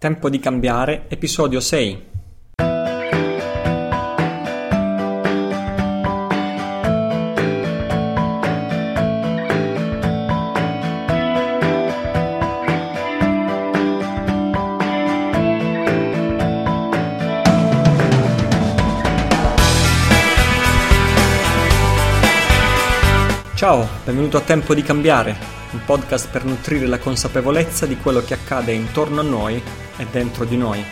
Tempo di cambiare, episodio 6. Ciao, benvenuto a Tempo di cambiare, un podcast per nutrire la consapevolezza di quello che accade intorno a noi e dentro di noi.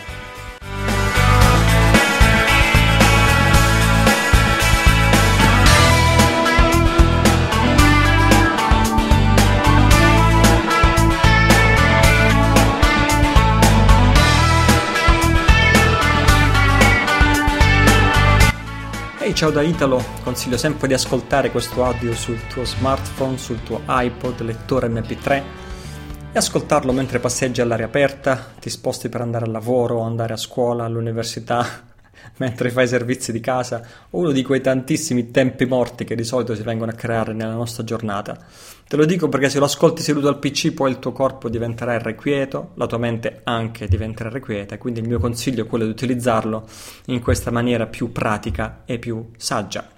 Ciao da Italo, consiglio sempre di ascoltare questo audio sul tuo smartphone, sul tuo iPod, lettore MP3 e ascoltarlo mentre passeggi all'aria aperta, ti sposti per andare al lavoro, andare a scuola, all'università, mentre fai servizi di casa, uno di quei tantissimi tempi morti che di solito si vengono a creare nella nostra giornata. Te lo dico perché se lo ascolti seduto al PC poi il tuo corpo diventerà irrequieto, la tua mente anche diventerà irrequieta quindi il mio consiglio è quello di utilizzarlo in questa maniera più pratica e più saggia.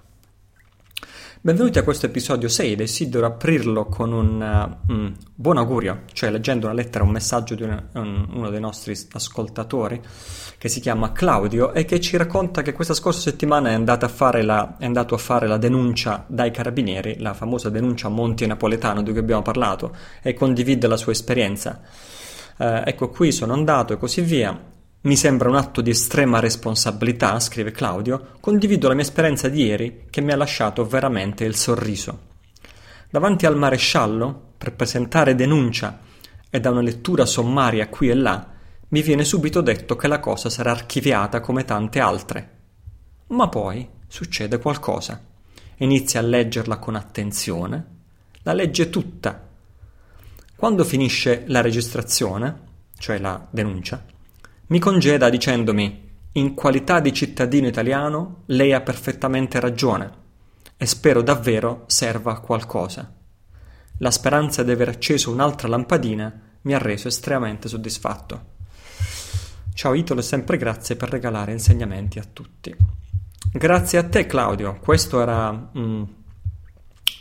Benvenuti a questo episodio 6, desidero aprirlo con un uh, buon augurio, cioè leggendo una lettera, un messaggio di un, un, uno dei nostri ascoltatori che si chiama Claudio e che ci racconta che questa scorsa settimana è, la, è andato a fare la denuncia dai carabinieri, la famosa denuncia Monti Napoletano di cui abbiamo parlato e condivide la sua esperienza. Uh, ecco qui sono andato e così via mi sembra un atto di estrema responsabilità, scrive Claudio, condivido la mia esperienza di ieri che mi ha lasciato veramente il sorriso. Davanti al maresciallo, per presentare denuncia e da una lettura sommaria qui e là, mi viene subito detto che la cosa sarà archiviata come tante altre. Ma poi succede qualcosa. Inizia a leggerla con attenzione, la legge tutta. Quando finisce la registrazione, cioè la denuncia, mi congeda dicendomi in qualità di cittadino italiano lei ha perfettamente ragione e spero davvero serva a qualcosa. La speranza di aver acceso un'altra lampadina mi ha reso estremamente soddisfatto. Ciao Italo e sempre grazie per regalare insegnamenti a tutti. Grazie a te Claudio, questo era mm,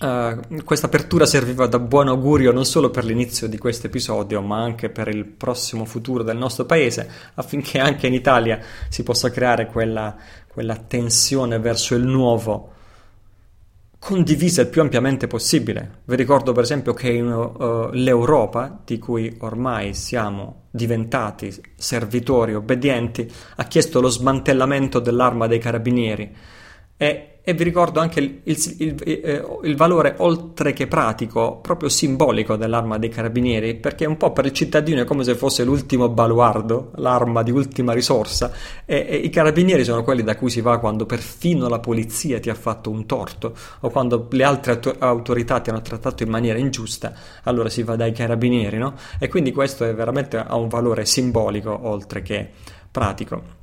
Uh, questa apertura serviva da buon augurio non solo per l'inizio di questo episodio, ma anche per il prossimo futuro del nostro paese, affinché anche in Italia si possa creare quella, quella tensione verso il nuovo condivisa il più ampiamente possibile. Vi ricordo per esempio che in, uh, l'Europa, di cui ormai siamo diventati servitori obbedienti, ha chiesto lo smantellamento dell'arma dei carabinieri e e vi ricordo anche il, il, il, eh, il, valore oltre che pratico, proprio simbolico dell'arma dei carabinieri, perché un po' per il cittadino è come se fosse l'ultimo baluardo, l'arma di ultima risorsa, e, e i carabinieri sono quelli da cui si va quando perfino la polizia ti ha fatto un torto o quando le altre auto- autorità ti hanno trattato in maniera ingiusta, allora si va dai carabinieri, no? E quindi questo è veramente ha un valore simbolico oltre che pratico.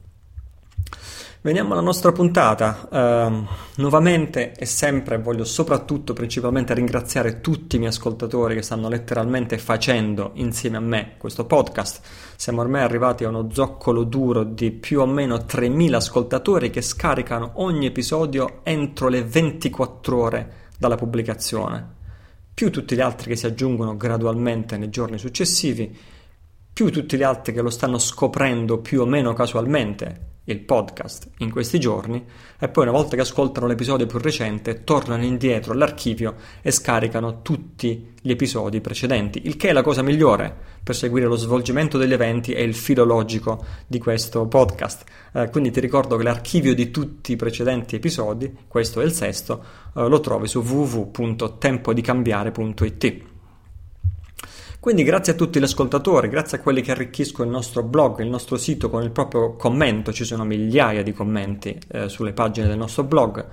Veniamo alla nostra puntata. Uh, nuovamente e sempre voglio soprattutto principalmente ringraziare tutti i miei ascoltatori che stanno letteralmente facendo insieme a me questo podcast. Siamo ormai arrivati a uno zoccolo duro di più o meno 3.000 ascoltatori che scaricano ogni episodio entro le 24 ore dalla pubblicazione. Più tutti gli altri che si aggiungono gradualmente nei giorni successivi, più tutti gli altri che lo stanno scoprendo più o meno casualmente il podcast in questi giorni e poi una volta che ascoltano l'episodio più recente tornano indietro all'archivio e scaricano tutti gli episodi precedenti, il che è la cosa migliore per seguire lo svolgimento degli eventi e il filo logico di questo podcast. Eh, quindi ti ricordo che l'archivio di tutti i precedenti episodi, questo è il sesto, eh, lo trovi su www.tempodicambiare.it. Quindi grazie a tutti gli ascoltatori, grazie a quelli che arricchiscono il nostro blog, il nostro sito con il proprio commento, ci sono migliaia di commenti eh, sulle pagine del nostro blog.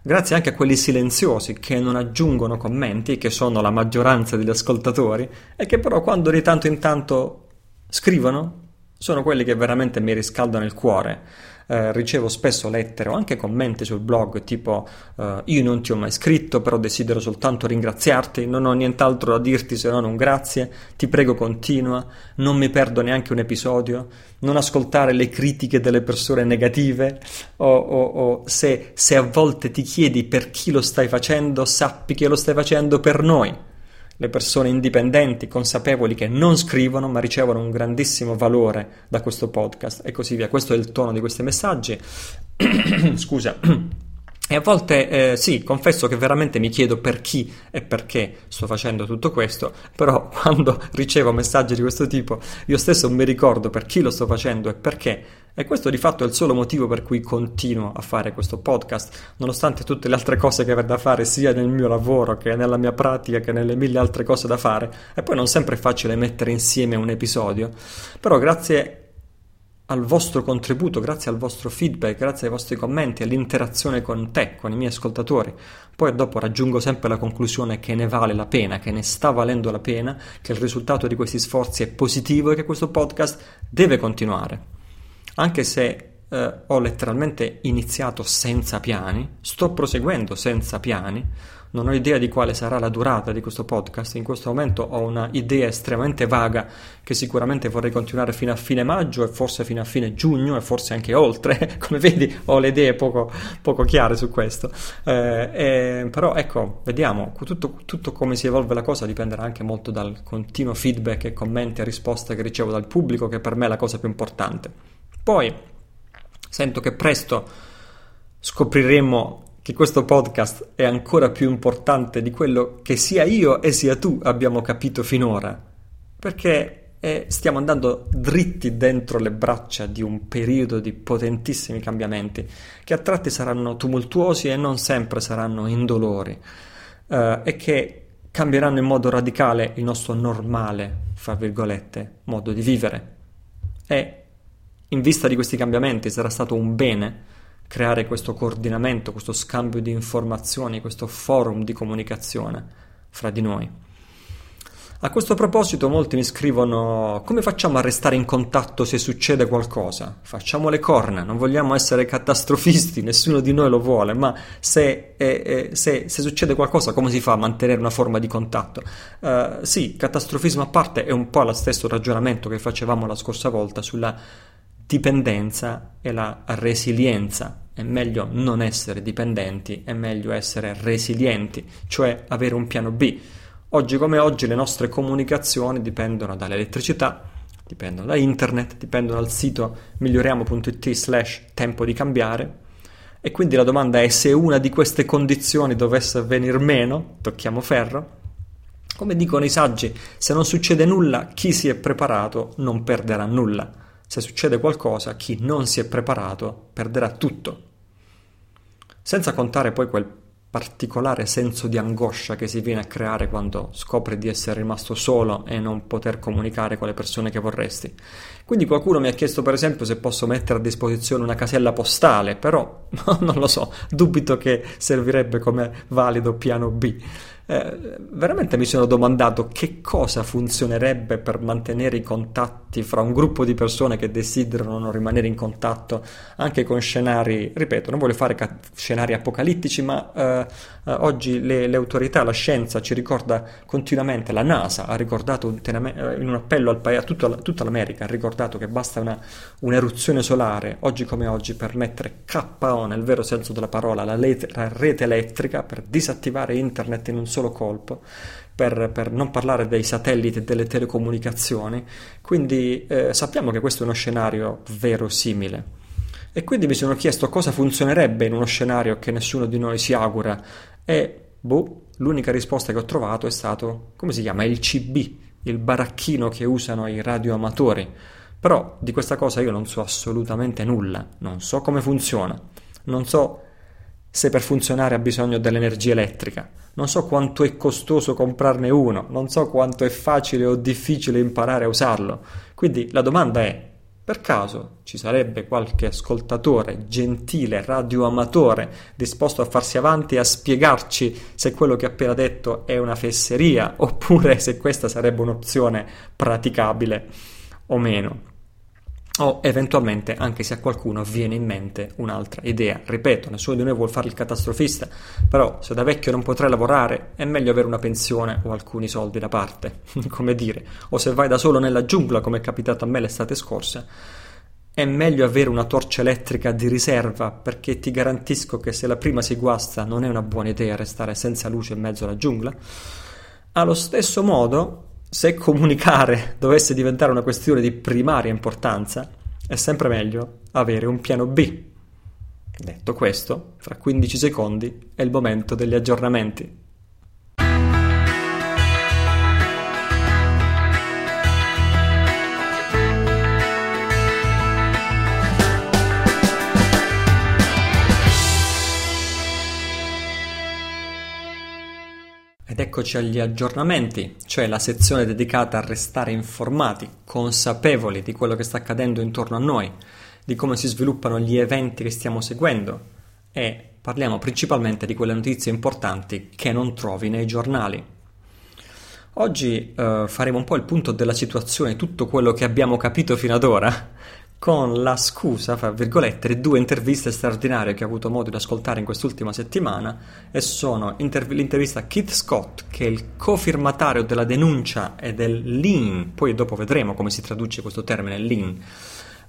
Grazie anche a quelli silenziosi che non aggiungono commenti, che sono la maggioranza degli ascoltatori, e che però quando di tanto in tanto scrivono, sono quelli che veramente mi riscaldano il cuore. Eh, ricevo spesso lettere o anche commenti sul blog tipo eh, io non ti ho mai scritto però desidero soltanto ringraziarti, non ho nient'altro da dirti se non un grazie, ti prego continua, non mi perdo neanche un episodio, non ascoltare le critiche delle persone negative o, o, o se, se a volte ti chiedi per chi lo stai facendo sappi che lo stai facendo per noi le persone indipendenti, consapevoli che non scrivono ma ricevono un grandissimo valore da questo podcast e così via. Questo è il tono di questi messaggi. Scusa. E a volte eh, sì, confesso che veramente mi chiedo per chi e perché sto facendo tutto questo, però quando ricevo messaggi di questo tipo io stesso mi ricordo per chi lo sto facendo e perché. E questo di fatto è il solo motivo per cui continuo a fare questo podcast, nonostante tutte le altre cose che avrei da fare sia nel mio lavoro che nella mia pratica che nelle mille altre cose da fare. E poi non sempre è facile mettere insieme un episodio, però grazie al vostro contributo, grazie al vostro feedback, grazie ai vostri commenti, all'interazione con te, con i miei ascoltatori. Poi dopo raggiungo sempre la conclusione che ne vale la pena, che ne sta valendo la pena, che il risultato di questi sforzi è positivo e che questo podcast deve continuare. Anche se eh, ho letteralmente iniziato senza piani, sto proseguendo senza piani, non ho idea di quale sarà la durata di questo podcast, in questo momento ho una idea estremamente vaga che sicuramente vorrei continuare fino a fine maggio e forse fino a fine giugno e forse anche oltre, come vedi ho le idee poco, poco chiare su questo, eh, eh, però ecco, vediamo, tutto, tutto come si evolve la cosa dipenderà anche molto dal continuo feedback e commenti e risposte che ricevo dal pubblico che per me è la cosa più importante. Poi sento che presto scopriremo che questo podcast è ancora più importante di quello che sia io e sia tu abbiamo capito finora, perché eh, stiamo andando dritti dentro le braccia di un periodo di potentissimi cambiamenti, che a tratti saranno tumultuosi e non sempre saranno indolori, eh, e che cambieranno in modo radicale il nostro normale, fra virgolette, modo di vivere. E in vista di questi cambiamenti sarà stato un bene creare questo coordinamento, questo scambio di informazioni, questo forum di comunicazione fra di noi. A questo proposito molti mi scrivono come facciamo a restare in contatto se succede qualcosa? Facciamo le corna, non vogliamo essere catastrofisti, nessuno di noi lo vuole, ma se, eh, eh, se, se succede qualcosa come si fa a mantenere una forma di contatto? Uh, sì, catastrofismo a parte è un po' lo stesso ragionamento che facevamo la scorsa volta sulla dipendenza e la resilienza. È meglio non essere dipendenti, è meglio essere resilienti, cioè avere un piano B. Oggi come oggi le nostre comunicazioni dipendono dall'elettricità, dipendono da internet, dipendono dal sito miglioriamo.it slash tempo di cambiare e quindi la domanda è se una di queste condizioni dovesse avvenire meno, tocchiamo ferro, come dicono i saggi, se non succede nulla, chi si è preparato non perderà nulla. Se succede qualcosa, chi non si è preparato perderà tutto. Senza contare poi quel particolare senso di angoscia che si viene a creare quando scopri di essere rimasto solo e non poter comunicare con le persone che vorresti. Quindi qualcuno mi ha chiesto per esempio se posso mettere a disposizione una casella postale, però non lo so, dubito che servirebbe come valido piano B. Eh, veramente mi sono domandato che cosa funzionerebbe per mantenere i contatti fra un gruppo di persone che desiderano rimanere in contatto anche con scenari, ripeto, non voglio fare ca- scenari apocalittici, ma eh, eh, oggi le, le, autorità, la scienza ci ricorda continuamente, la NASA ha ricordato eh, in un appello al paese, a tutta, tutta, l'America, ha ricordato che basta una, un'eruzione solare, oggi come oggi, per mettere KO nel vero senso della parola, la, let- la rete elettrica, per disattivare internet in un solo colpo, per, per, non parlare dei satelliti e delle telecomunicazioni. Quindi eh, sappiamo che questo è uno scenario verosimile. E quindi mi sono chiesto cosa funzionerebbe in uno scenario che nessuno di noi si augura. E boh, l'unica risposta che ho trovato è stato, come si chiama? Il CB, il baracchino che usano i radioamatori. Però di questa cosa io non so assolutamente nulla, non so come funziona, non so se per funzionare ha bisogno dell'energia elettrica, non so quanto è costoso comprarne uno, non so quanto è facile o difficile imparare a usarlo. Quindi la domanda è, per caso ci sarebbe qualche ascoltatore gentile, radioamatore, disposto a farsi avanti e a spiegarci se quello che ho appena detto è una fesseria oppure se questa sarebbe un'opzione praticabile o meno? O eventualmente anche se a qualcuno viene in mente un'altra idea. Ripeto, nessuno di noi vuole fare il catastrofista, però se da vecchio non potrai lavorare è meglio avere una pensione o alcuni soldi da parte, come dire, o se vai da solo nella giungla come è capitato a me l'estate scorsa, è meglio avere una torcia elettrica di riserva perché ti garantisco che se la prima si guasta non è una buona idea restare senza luce in mezzo alla giungla. Allo stesso modo, se comunicare dovesse diventare una questione di primaria importanza, è sempre meglio avere un piano B. Detto questo, fra 15 secondi è il momento degli aggiornamenti. Ed eccoci agli aggiornamenti, cioè la sezione dedicata a restare informati, consapevoli di quello che sta accadendo intorno a noi, di come si sviluppano gli eventi che stiamo seguendo e parliamo principalmente di quelle notizie importanti che non trovi nei giornali. Oggi eh, faremo un po' il punto della situazione, tutto quello che abbiamo capito fino ad ora, con la scusa, fra virgolette, di due interviste straordinarie che ho avuto modo di ascoltare in quest'ultima settimana e sono interv- l'intervista a Keith Scott, che è il cofirmatario della denuncia e del lean, poi dopo vedremo come si traduce questo termine lean,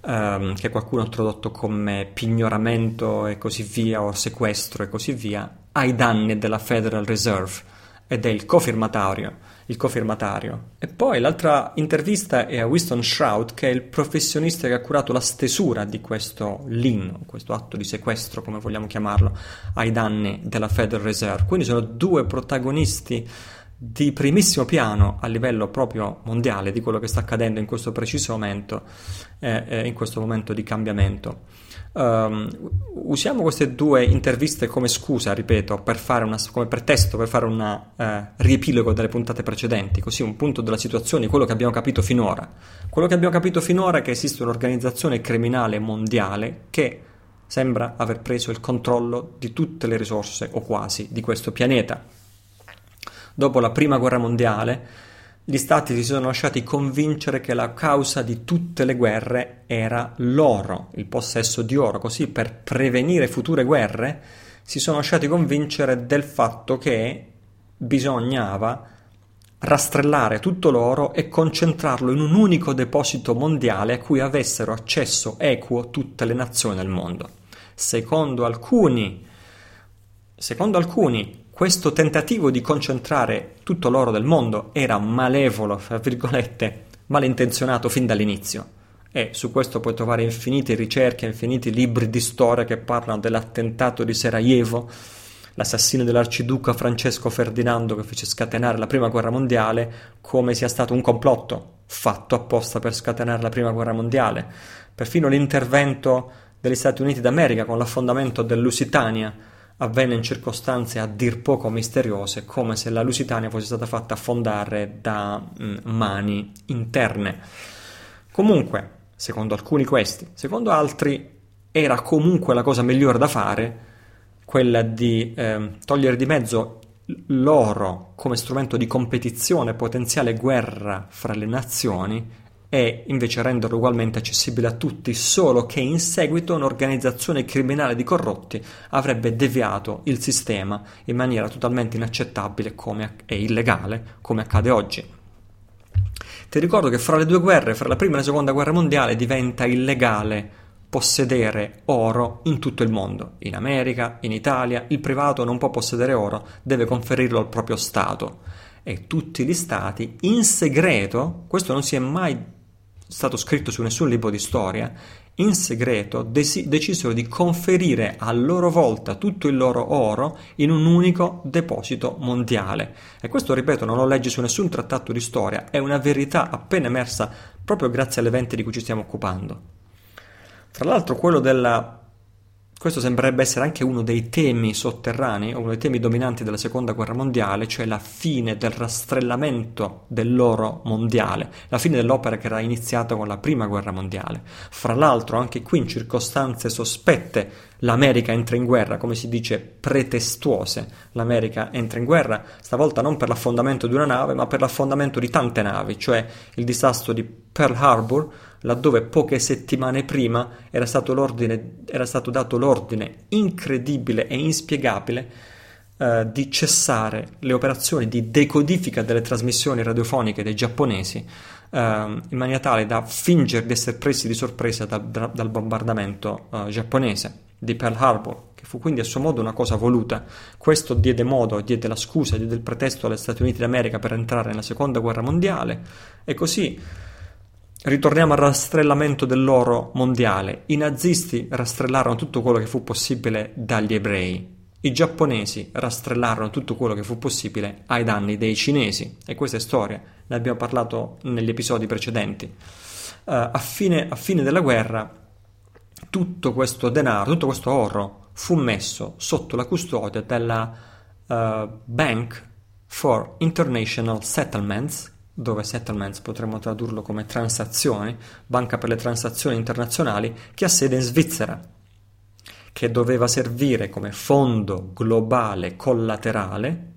ehm, che qualcuno ha tradotto come pignoramento e così via, o sequestro e così via, ai danni della Federal Reserve ed è il cofirmatario il cofirmatario. E poi l'altra intervista è a Winston Shroud, che è il professionista che ha curato la stesura di questo lean, questo atto di sequestro, come vogliamo chiamarlo, ai danni della Federal Reserve. Quindi sono due protagonisti di primissimo piano a livello proprio mondiale di quello che sta accadendo in questo preciso momento, eh, eh, in questo momento di cambiamento. Um, usiamo queste due interviste come scusa, ripeto, per fare una, come pretesto per fare un uh, riepilogo delle puntate precedenti, così un punto della situazione, quello che abbiamo capito finora. Quello che abbiamo capito finora è che esiste un'organizzazione criminale mondiale che sembra aver preso il controllo di tutte le risorse, o quasi, di questo pianeta. Dopo la prima guerra mondiale, gli stati si sono lasciati convincere che la causa di tutte le guerre era l'oro, il possesso di oro, così per prevenire future guerre si sono lasciati convincere del fatto che bisognava rastrellare tutto l'oro e concentrarlo in un unico deposito mondiale a cui avessero accesso equo tutte le nazioni del mondo. Secondo alcuni, secondo alcuni questo tentativo di concentrare tutto l'oro del mondo era malevolo, fra virgolette, malintenzionato fin dall'inizio. E su questo puoi trovare infinite ricerche, infiniti libri di storia che parlano dell'attentato di Sarajevo, l'assassino dell'arciduca Francesco Ferdinando che fece scatenare la prima guerra mondiale, come sia stato un complotto fatto apposta per scatenare la prima guerra mondiale. Perfino l'intervento degli Stati Uniti d'America con l'affondamento del Lusitania avvenne in circostanze a dir poco misteriose, come se la Lusitania fosse stata fatta affondare da mm, mani interne. Comunque, secondo alcuni questi, secondo altri era comunque la cosa migliore da fare quella di eh, togliere di mezzo l'oro come strumento di competizione, potenziale guerra fra le nazioni e invece renderlo ugualmente accessibile a tutti, solo che in seguito un'organizzazione criminale di corrotti avrebbe deviato il sistema in maniera totalmente inaccettabile e illegale, come accade oggi. Ti ricordo che fra le due guerre, fra la prima e la seconda guerra mondiale, diventa illegale possedere oro in tutto il mondo. In America, in Italia, il privato non può possedere oro, deve conferirlo al proprio Stato. E tutti gli Stati, in segreto, questo non si è mai stato scritto su nessun libro di storia, in segreto desi- decisero di conferire a loro volta tutto il loro oro in un unico deposito mondiale. E questo, ripeto, non lo leggi su nessun trattato di storia, è una verità appena emersa proprio grazie all'evento di cui ci stiamo occupando. Tra l'altro quello della questo sembrerebbe essere anche uno dei temi sotterranei, uno dei temi dominanti della seconda guerra mondiale, cioè la fine del rastrellamento dell'oro mondiale, la fine dell'opera che era iniziata con la prima guerra mondiale. Fra l'altro, anche qui in circostanze sospette, l'America entra in guerra, come si dice, pretestuose. L'America entra in guerra, stavolta non per l'affondamento di una nave, ma per l'affondamento di tante navi, cioè il disastro di Pearl Harbor laddove poche settimane prima era stato, era stato dato l'ordine incredibile e inspiegabile eh, di cessare le operazioni di decodifica delle trasmissioni radiofoniche dei giapponesi eh, in maniera tale da fingere di essere presi di sorpresa da, da, dal bombardamento eh, giapponese di Pearl Harbor, che fu quindi a suo modo una cosa voluta. Questo diede modo, diede la scusa, diede il pretesto agli Stati Uniti d'America per entrare nella seconda guerra mondiale e così ritorniamo al rastrellamento dell'oro mondiale. I nazisti rastrellarono tutto quello che fu possibile dagli ebrei. I giapponesi rastrellarono tutto quello che fu possibile ai danni dei cinesi. E questa è storia, ne abbiamo parlato negli episodi precedenti. Uh, a, fine, a fine della guerra tutto questo denaro, tutto questo oro fu messo sotto la custodia della uh, Bank for International Settlements, dove settlements potremmo tradurlo come transazioni, banca per le transazioni internazionali, che ha sede in Svizzera, che doveva servire come fondo globale collaterale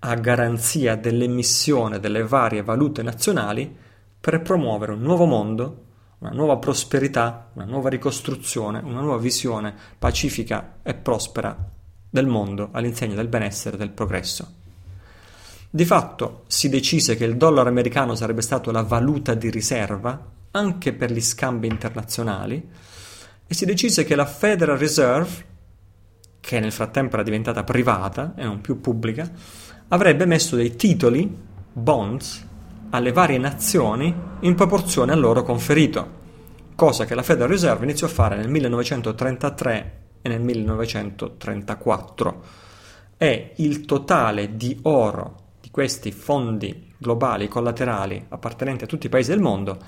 a garanzia dell'emissione delle varie valute nazionali per promuovere un nuovo mondo una nuova prosperità, una nuova ricostruzione, una nuova visione pacifica e prospera del mondo all'insegna del benessere e del progresso. Di fatto si decise che il dollaro americano sarebbe stato la valuta di riserva anche per gli scambi internazionali e si decise che la Federal Reserve, che nel frattempo era diventata privata e non più pubblica, avrebbe messo dei titoli, bonds, alle varie nazioni in proporzione al loro conferito, cosa che la Federal Reserve iniziò a fare nel 1933 e nel 1934 e il totale di oro questi fondi globali collaterali appartenenti a tutti i paesi del mondo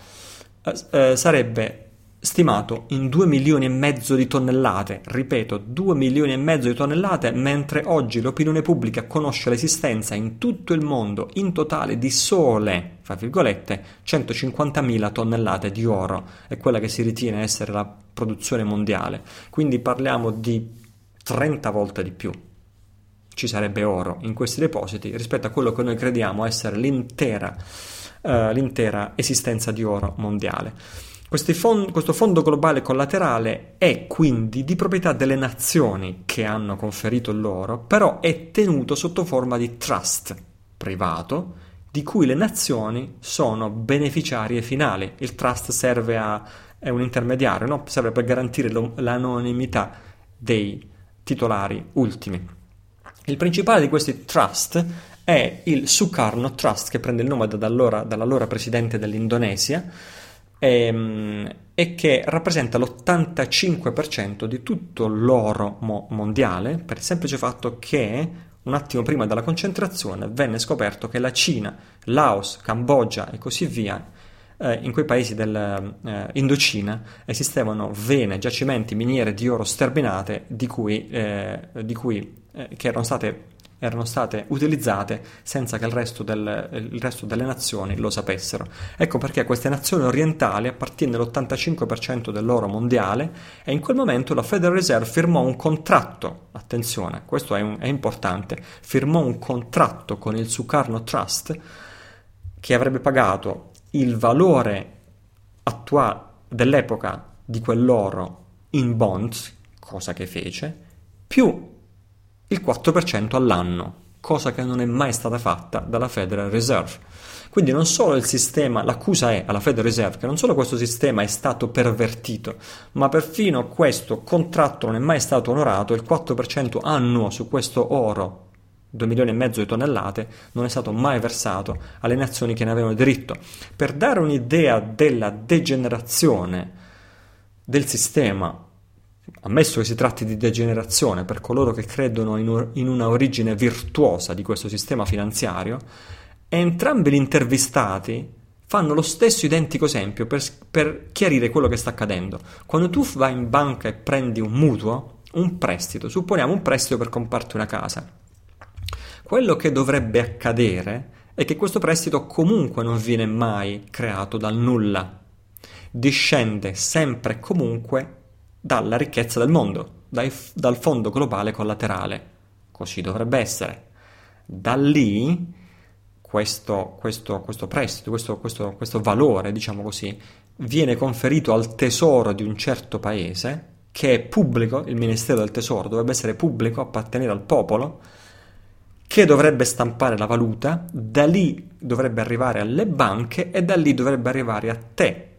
eh, eh sarebbe stimato in 2 milioni e mezzo di tonnellate, ripeto, 2 milioni e mezzo di tonnellate, mentre oggi l'opinione pubblica conosce l'esistenza in tutto il mondo in totale di sole, fra virgolette, 150.000 tonnellate di oro, è quella che si ritiene essere la produzione mondiale. Quindi parliamo di 30 volte di più. Ci sarebbe oro in questi depositi rispetto a quello che noi crediamo essere l'intera, uh, l'intera esistenza di oro mondiale. Fond- questo fondo globale collaterale è quindi di proprietà delle nazioni che hanno conferito l'oro, però è tenuto sotto forma di trust privato di cui le nazioni sono beneficiarie finali. Il trust serve a è un intermediario, no? serve per garantire l'anonimità dei titolari ultimi. Il principale di questi trust è il Sukarno Trust, che prende il nome dall'allora, dall'allora presidente dell'Indonesia, ehm, e che rappresenta l'85% di tutto l'oro mo- mondiale per il semplice fatto che un attimo prima della concentrazione venne scoperto che la Cina, Laos, Cambogia e così via eh, in quei paesi dell'Indocina eh, esistevano vene, giacimenti, miniere di oro sterminate di cui, eh, di cui eh, che erano state erano state utilizzate senza che il resto, del, il resto, delle nazioni lo sapessero. Ecco perché queste nazioni orientali appartiene l'85% dell'oro mondiale e in quel momento la Federal Reserve firmò un contratto, attenzione, questo è, un, è importante, firmò un contratto con il Sukarno Trust che avrebbe pagato il valore attuale dell'epoca di quell'oro in bonds, cosa che fece, più il 4% all'anno, cosa che non è mai stata fatta dalla Federal Reserve. Quindi non solo il sistema, l'accusa è alla Federal Reserve che non solo questo sistema è stato pervertito, ma perfino questo contratto non è mai stato onorato, il 4% annuo su questo oro 2 milioni e mezzo di tonnellate non è stato mai versato alle nazioni che ne avevano diritto. Per dare un'idea della degenerazione del sistema ammesso che si tratti di degenerazione per coloro che credono in, in una origine virtuosa di questo sistema finanziario, entrambi gli intervistati fanno lo stesso identico esempio per, per, chiarire quello che sta accadendo. Quando tu vai in banca e prendi un mutuo, un prestito, supponiamo un prestito per comprarti una casa, quello che dovrebbe accadere è che questo prestito comunque non viene mai creato dal nulla, discende sempre e comunque dalla ricchezza del mondo, dai, dal fondo globale collaterale. Così dovrebbe essere. Da lì questo, questo, questo prestito, questo, questo, valore, diciamo così, viene conferito al tesoro di un certo paese, che è pubblico, il Ministero del Tesoro dovrebbe essere pubblico, appartenere al popolo, che dovrebbe stampare la valuta, da lì dovrebbe arrivare alle banche e da lì dovrebbe arrivare a te,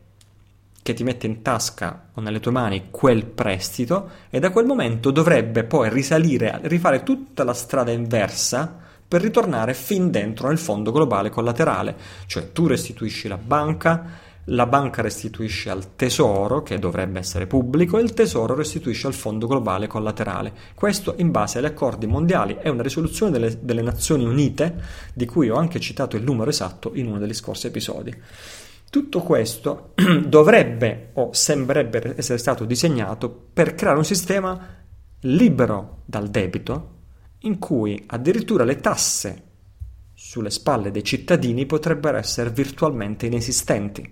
che ti mette in tasca o nelle tue mani quel prestito e da quel momento dovrebbe poi risalire, rifare tutta la strada inversa per ritornare fin dentro nel fondo globale collaterale, cioè tu restituisci la banca, la banca restituisce al tesoro, che dovrebbe essere pubblico, e il tesoro restituisce al fondo globale collaterale. Questo in base agli accordi mondiali è una risoluzione delle, delle Nazioni Unite, di cui ho anche citato il numero esatto in uno degli scorsi episodi. Tutto questo dovrebbe o sembrerebbe essere stato disegnato per creare un sistema libero dal debito, in cui addirittura le tasse sulle spalle dei cittadini potrebbero essere virtualmente inesistenti.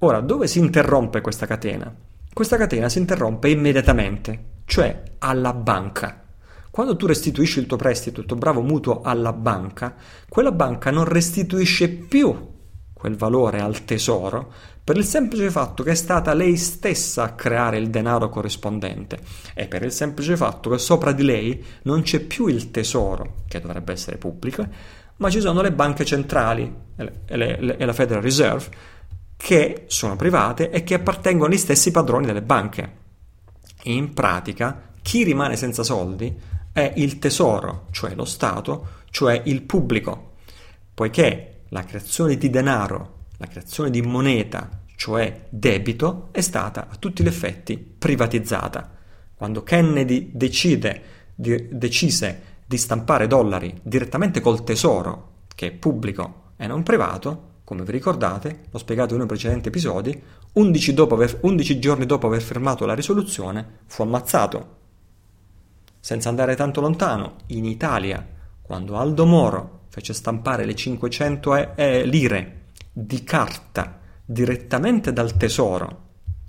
Ora, dove si interrompe questa catena? Questa catena si interrompe immediatamente, cioè alla banca. Quando tu restituisci il tuo prestito, il tuo bravo mutuo alla banca, quella banca non restituisce più quel valore al tesoro per il semplice fatto che è stata lei stessa a creare il denaro corrispondente e per il semplice fatto che sopra di lei non c'è più il tesoro, che dovrebbe essere pubblico, ma ci sono le banche centrali e, le, le, e la Federal Reserve che sono private e che appartengono agli stessi padroni delle banche. In pratica, chi rimane senza soldi è il tesoro, cioè lo Stato, cioè il pubblico, poiché la creazione di denaro, la creazione di moneta, cioè debito, è stata a tutti gli effetti privatizzata. Quando Kennedy decide, di, decise di stampare dollari direttamente col tesoro, che è pubblico e non privato, come vi ricordate, l'ho spiegato in uno dei precedenti episodi, 11, aver, 11 giorni dopo aver firmato la risoluzione fu ammazzato. Senza andare tanto lontano, in Italia, quando Aldo Moro fece stampare le 500 e- e lire di carta direttamente dal tesoro,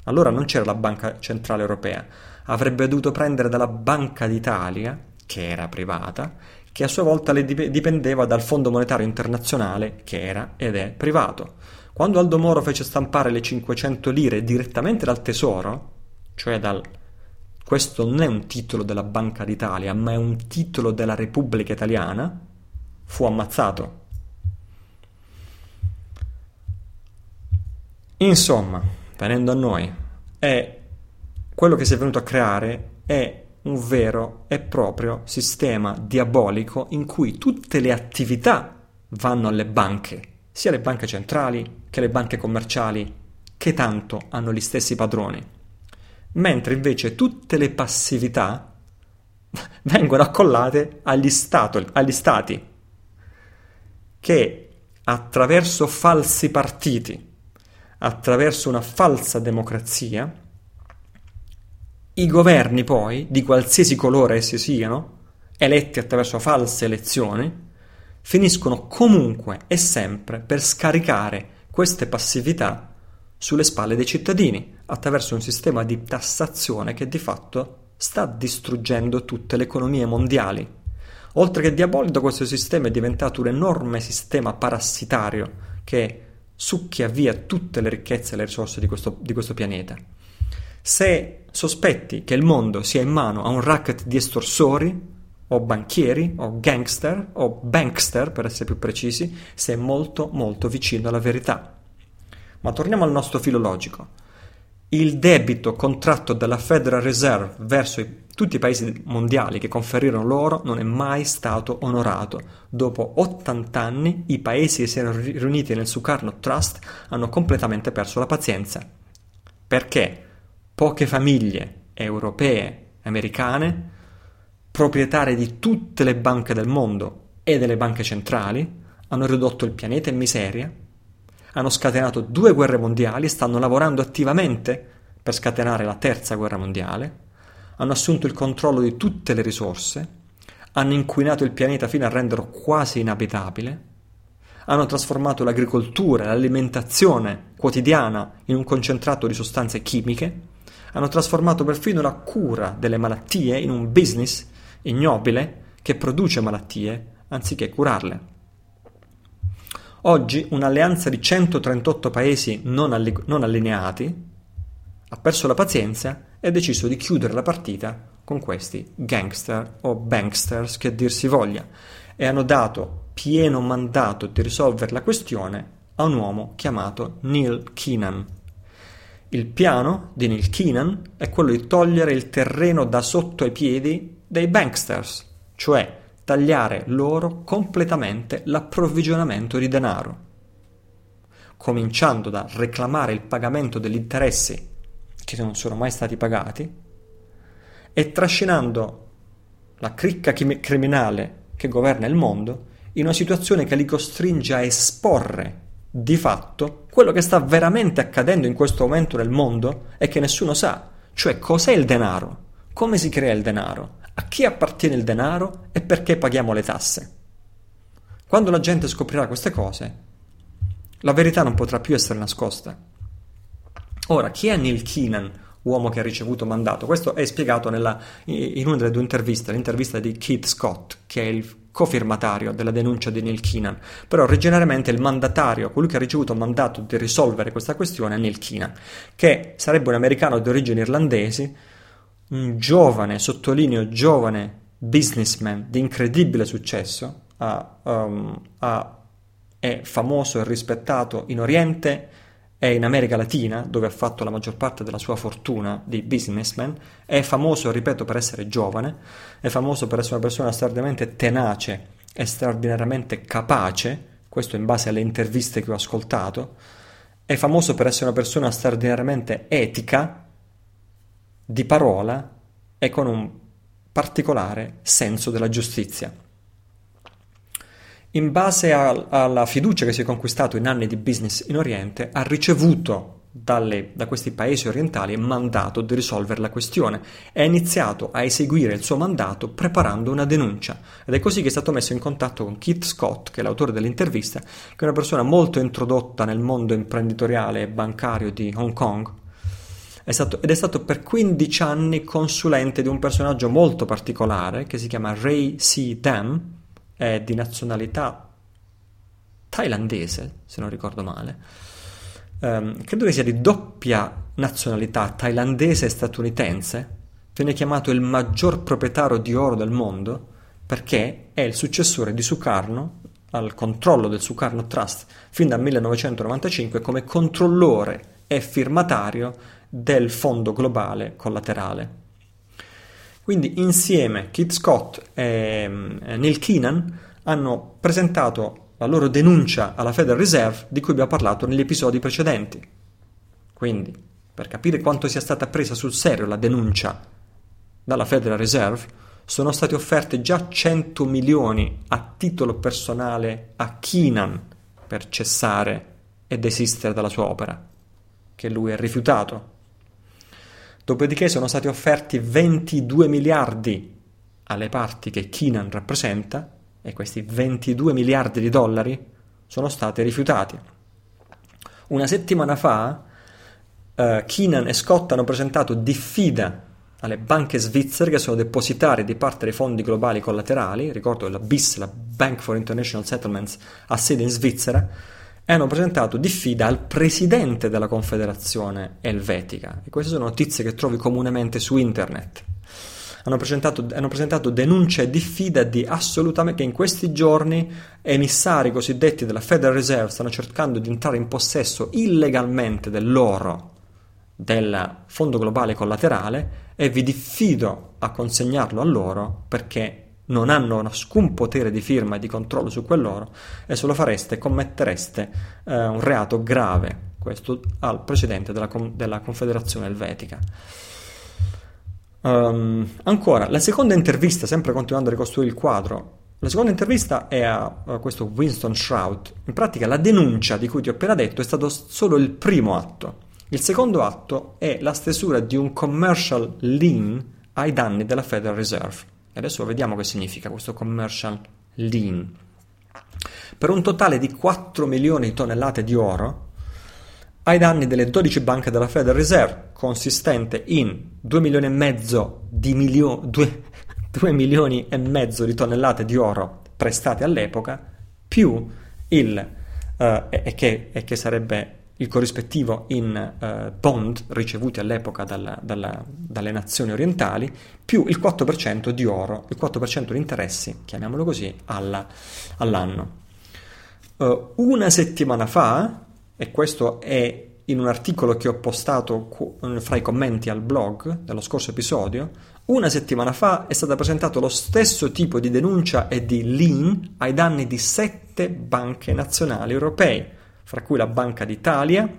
allora non c'era la Banca Centrale Europea, avrebbe dovuto prendere dalla Banca d'Italia, che era privata, che a sua volta le dipendeva dal Fondo Monetario Internazionale, che era ed è privato. Quando Aldo Moro fece stampare le 500 lire direttamente dal Tesoro, cioè dal... questo non è un titolo della Banca d'Italia, ma è un titolo della Repubblica Italiana, fu ammazzato. Insomma, venendo a noi, è quello che si è venuto a creare è un vero e proprio sistema diabolico in cui tutte le attività vanno alle banche, sia le banche centrali che le banche commerciali, che tanto hanno gli stessi padroni, mentre invece tutte le passività vengono accollate agli, stato, agli stati, che attraverso falsi partiti, attraverso una falsa democrazia, i governi poi, di qualsiasi colore essi siano, eletti attraverso false elezioni, finiscono comunque e sempre per scaricare queste passività sulle spalle dei cittadini attraverso un sistema di tassazione che di fatto sta distruggendo tutte le economie mondiali. Oltre che diabolico, questo sistema è diventato un enorme sistema parassitario che succhia via tutte le ricchezze e le risorse di questo, di questo pianeta. Se sospetti che il mondo sia in mano a un racket di estorsori, o banchieri, o gangster, o bankster per essere più precisi, sei molto molto vicino alla verità. Ma torniamo al nostro filologico. Il debito contratto dalla Federal Reserve verso i, tutti i paesi mondiali che conferirono l'oro non è mai stato onorato. Dopo 80 anni i paesi che si erano riuniti nel Sukarno Trust hanno completamente perso la pazienza. Perché? poche famiglie europee, americane, proprietarie di tutte le banche del mondo e delle banche centrali, hanno ridotto il pianeta in miseria, hanno scatenato due guerre mondiali e stanno lavorando attivamente per scatenare la terza guerra mondiale, hanno assunto il controllo di tutte le risorse, hanno inquinato il pianeta fino a renderlo quasi inabitabile, hanno trasformato l'agricoltura e l'alimentazione quotidiana in un concentrato di sostanze chimiche, hanno trasformato perfino la cura delle malattie in un business ignobile che produce malattie anziché curarle. Oggi un'alleanza di 138 paesi non, alli- non allineati ha perso la pazienza e ha deciso di chiudere la partita con questi gangster o banksters che dir si voglia e hanno dato pieno mandato di risolvere la questione a un uomo chiamato Neil Keenan. Il piano di Neil Keenan è quello di togliere il terreno da sotto ai piedi dei banksters, cioè tagliare loro completamente l'approvvigionamento di denaro, cominciando da reclamare il pagamento degli interessi che non sono mai stati pagati e trascinando la cricca criminale che governa il mondo in una situazione che li costringe a esporre di fatto quello che sta veramente accadendo in questo momento nel mondo e che nessuno sa, cioè cos'è il denaro, come si crea il denaro, a chi appartiene il denaro e perché paghiamo le tasse. Quando la gente scoprirà queste cose, la verità non potrà più essere nascosta. Ora, chi è Neil Keenan, uomo che ha ricevuto mandato? Questo è spiegato nella, in una delle due interviste, l'intervista di Keith Scott, che è il cofirmatario della denuncia di Neil Keenan, però originariamente il mandatario, colui che ha ricevuto mandato di risolvere questa questione è Neil Keenan, che sarebbe un americano di origini irlandesi, un giovane, sottolineo giovane businessman di incredibile successo, ha, um, ha, è famoso e rispettato in Oriente è in America Latina, dove ha fatto la maggior parte della sua fortuna di businessman, è famoso, ripeto, per essere giovane, è famoso per essere una persona straordinariamente tenace e straordinariamente capace, questo in base alle interviste che ho ascoltato, è famoso per essere una persona straordinariamente etica, di parola e con un particolare senso della giustizia in base a, alla fiducia che si è conquistato in anni di business in Oriente, ha ricevuto dalle, da questi paesi orientali il mandato di risolvere la questione e ha iniziato a eseguire il suo mandato preparando una denuncia. Ed è così che è stato messo in contatto con Keith Scott, che è l'autore dell'intervista, che è una persona molto introdotta nel mondo imprenditoriale e bancario di Hong Kong. È stato, ed è stato per 15 anni consulente di un personaggio molto particolare che si chiama Ray C. Dam, è di nazionalità thailandese, se non ricordo male. Um, credo che sia di doppia nazionalità thailandese e statunitense. Viene chiamato il maggior proprietario di oro del mondo perché è il successore di Sukarno al controllo del Sukarno Trust fin dal 1995 come controllore e firmatario del fondo globale collaterale. Quindi insieme Kit Scott e Neil Keenan hanno presentato la loro denuncia alla Federal Reserve di cui abbiamo parlato negli episodi precedenti. Quindi, per capire quanto sia stata presa sul serio la denuncia dalla Federal Reserve, sono stati offerti già 100 milioni a titolo personale a Keenan per cessare e desistere dalla sua opera, che lui ha rifiutato Dopodiché sono stati offerti 22 miliardi alle parti che Keenan rappresenta e questi 22 miliardi di dollari sono stati rifiutati. Una settimana fa uh, Keenan e Scott hanno presentato diffida alle banche svizzere che sono depositarie di parte dei fondi globali collaterali, ricordo la BIS, la Bank for International Settlements, ha sede in Svizzera, e hanno presentato diffida al presidente della Confederazione Elvetica. E queste sono notizie che trovi comunemente su internet. Hanno presentato, hanno presentato denunce diffida di assolutamente che in questi giorni emissari cosiddetti della Federal Reserve stanno cercando di entrare in possesso illegalmente dell'oro del fondo globale collaterale e vi diffido a consegnarlo a loro perché non hanno alcun potere di firma e di controllo su quell'oro e se lo fareste commettereste eh, un reato grave, questo al presidente della, della Confederazione Elvetica. Um, ancora, la seconda intervista, sempre continuando a ricostruire il quadro, la seconda intervista è a, a questo Winston Shroud. In pratica la denuncia di cui ti ho appena detto è stato solo il primo atto. Il secondo atto è la stesura di un commercial lien ai danni della Federal Reserve. Adesso vediamo che significa questo commercial lien. Per un totale di 4 milioni di tonnellate di oro, ai danni delle 12 banche della Federal Reserve, consistente in 2 milioni e mezzo di, milio- 2, 2 milioni e mezzo di tonnellate di oro prestate all'epoca, più il uh, e, che, e, che, sarebbe il corrispettivo in uh, bond ricevuti all'epoca dalla, dalla, dalle nazioni orientali, più il 4% di oro, il 4% di interessi, chiamiamolo così, alla, all'anno. Uh, una settimana fa, e questo è in un articolo che ho postato fra i commenti al blog dello scorso episodio, una settimana fa è stato presentato lo stesso tipo di denuncia e di lien ai danni di sette banche nazionali europee, fra cui la Banca d'Italia,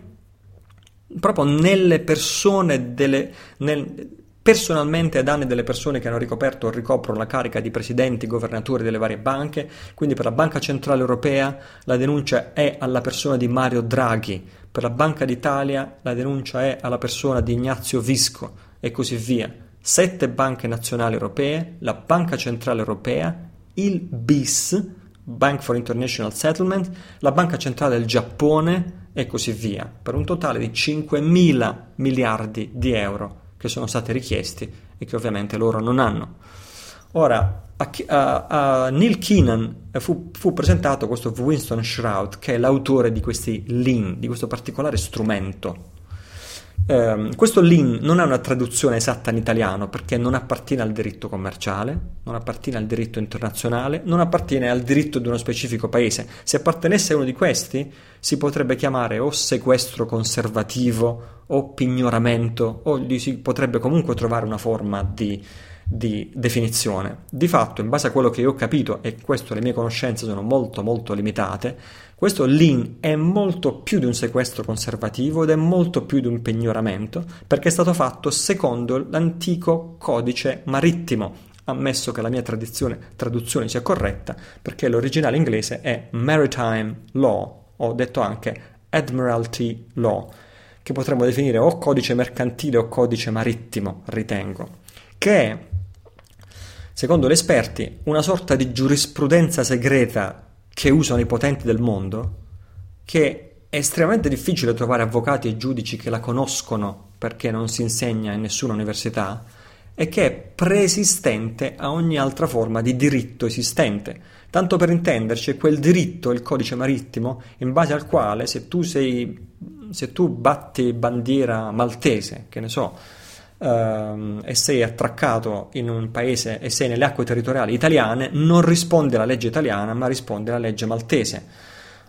proprio nelle persone delle, nel, personalmente ai danni delle persone che hanno ricoperto o ricoprono la carica di presidenti, governatori delle varie banche, quindi per la Banca Centrale Europea la denuncia è alla persona di Mario Draghi, per la Banca d'Italia la denuncia è alla persona di Ignazio Visco. E così via. Sette banche nazionali europee, la Banca Centrale Europea, il BIS, Bank for International Settlement, la Banca Centrale del Giappone e così via, per un totale di 5 mila miliardi di euro che sono stati richiesti e che ovviamente loro non hanno. Ora, a, a, a Neil Keenan fu, fu, presentato questo Winston Shroud, che è l'autore di questi lean, di questo particolare strumento. Um, questo lean non è una traduzione esatta in italiano perché non appartiene al diritto commerciale, non appartiene al diritto internazionale, non appartiene al diritto di uno specifico paese. Se appartenesse a uno di questi, si potrebbe chiamare o sequestro conservativo o pignoramento o gli si potrebbe comunque trovare una forma di, di definizione. Di fatto, in base a quello che io ho capito, e questo le mie conoscenze sono molto molto limitate, questo lean è molto più di un sequestro conservativo ed è molto più di un pignoramento, perché è stato fatto secondo l'antico codice marittimo, ammesso che la mia traduzione sia corretta, perché l'originale inglese è Maritime Law, o detto anche Admiralty Law, che potremmo definire o codice mercantile o codice marittimo, ritengo, che è, secondo gli esperti, una sorta di giurisprudenza segreta che usano i potenti del mondo, che è estremamente difficile trovare avvocati e giudici che la conoscono perché non si insegna in nessuna università, e che è preesistente a ogni altra forma di diritto esistente. Tanto per intenderci, quel diritto, il codice marittimo, in base al quale se tu sei se tu batti bandiera maltese, che ne so, Uh, e sei attraccato in un paese e sei nelle acque territoriali italiane, non risponde alla legge italiana, ma risponde alla legge maltese.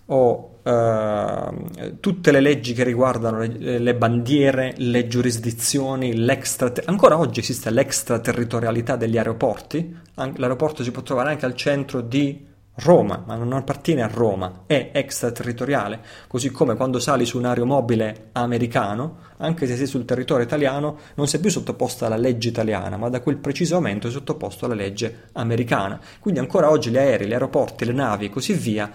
O uh, tutte le leggi che riguardano le, le bandiere, le giurisdizioni, l'extra. Ancora oggi esiste l'extraterritorialità degli aeroporti. L'aeroporto si può trovare anche al centro di Roma, ma non appartiene a Roma, è extraterritoriale, così come quando sali su un aeromobile americano, anche se sei sul territorio italiano, non sei più sottoposto alla legge italiana, ma da quel preciso momento è sottoposto alla legge americana. Quindi ancora oggi gli aerei, gli aeroporti, le navi e così via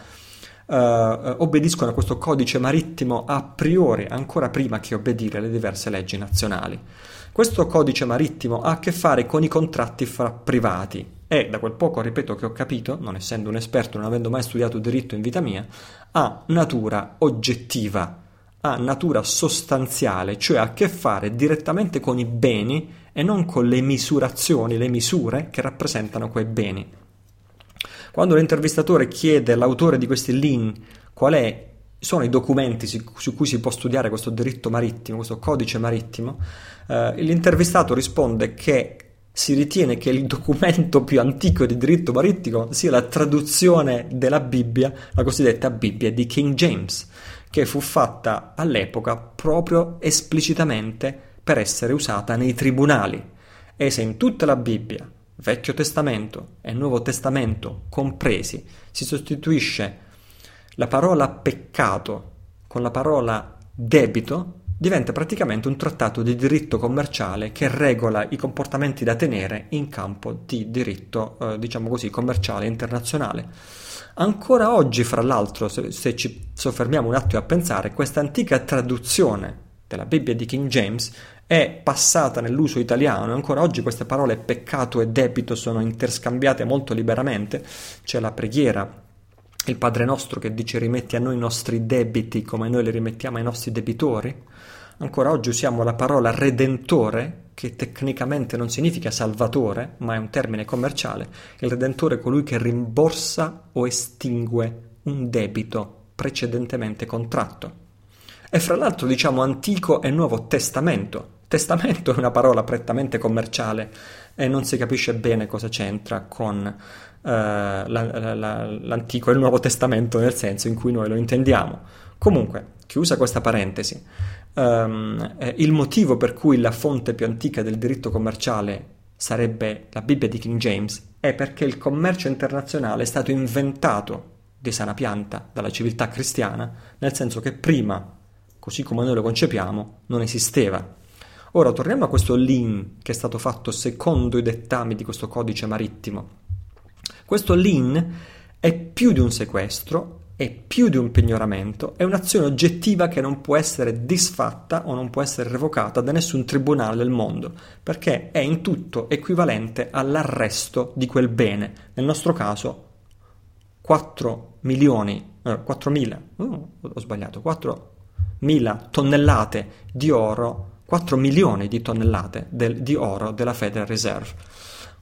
uh, obbediscono a questo codice marittimo a priori, ancora prima che obbedire alle diverse leggi nazionali. Questo codice marittimo ha a che fare con i contratti fra privati e, da quel poco, ripeto, che ho capito, non essendo un esperto, non avendo mai studiato diritto in vita mia, ha natura oggettiva, ha natura sostanziale, cioè ha a che fare direttamente con i beni e non con le misurazioni, le misure che rappresentano quei beni. Quando l'intervistatore chiede all'autore di questi link qual è sono i documenti su cui si può studiare questo diritto marittimo, questo codice marittimo, eh, l'intervistato risponde che si ritiene che il documento più antico di diritto marittimo sia la traduzione della Bibbia, la cosiddetta Bibbia di King James, che fu fatta all'epoca proprio esplicitamente per essere usata nei tribunali. E se in tutta la Bibbia, Vecchio Testamento e Nuovo Testamento compresi, si sostituisce la parola peccato con la parola debito, diventa praticamente un trattato di diritto commerciale che regola i comportamenti da tenere in campo di diritto, eh, diciamo così, commerciale internazionale. Ancora oggi, fra l'altro, se, se ci soffermiamo un attimo a pensare, questa antica traduzione della Bibbia di King James è passata nell'uso italiano e ancora oggi queste parole peccato e debito sono interscambiate molto liberamente. C'è la preghiera il Padre nostro che dice rimetti a noi i nostri debiti come noi li rimettiamo ai nostri debitori. Ancora oggi usiamo la parola redentore, che tecnicamente non significa salvatore, ma è un termine commerciale. Il redentore è colui che rimborsa o estingue un debito precedentemente contratto. E fra l'altro diciamo Antico e Nuovo Testamento. Testamento è una parola prettamente commerciale e non si capisce bene cosa c'entra con la, la, la, l'Antico e il Nuovo Testamento nel senso in cui noi lo intendiamo. Comunque, chiusa questa parentesi, um, eh, il motivo per cui la fonte più antica del diritto commerciale sarebbe la Bibbia di King James è perché il commercio internazionale è stato inventato di sana pianta dalla civiltà cristiana, nel senso che prima, così come noi lo concepiamo, non esisteva. Ora torniamo a questo lien che è stato fatto secondo i dettami di questo codice marittimo. Questo lien è più di un sequestro, è più di un pignoramento, è un'azione oggettiva che non può essere disfatta o non può essere revocata da nessun tribunale del mondo, perché è in tutto equivalente all'arresto di quel bene. Nel nostro caso 4 milioni, eh, 4 mila, oh, ho sbagliato, 4 mila tonnellate di oro, 4 milioni di tonnellate del, di oro della Federal Reserve.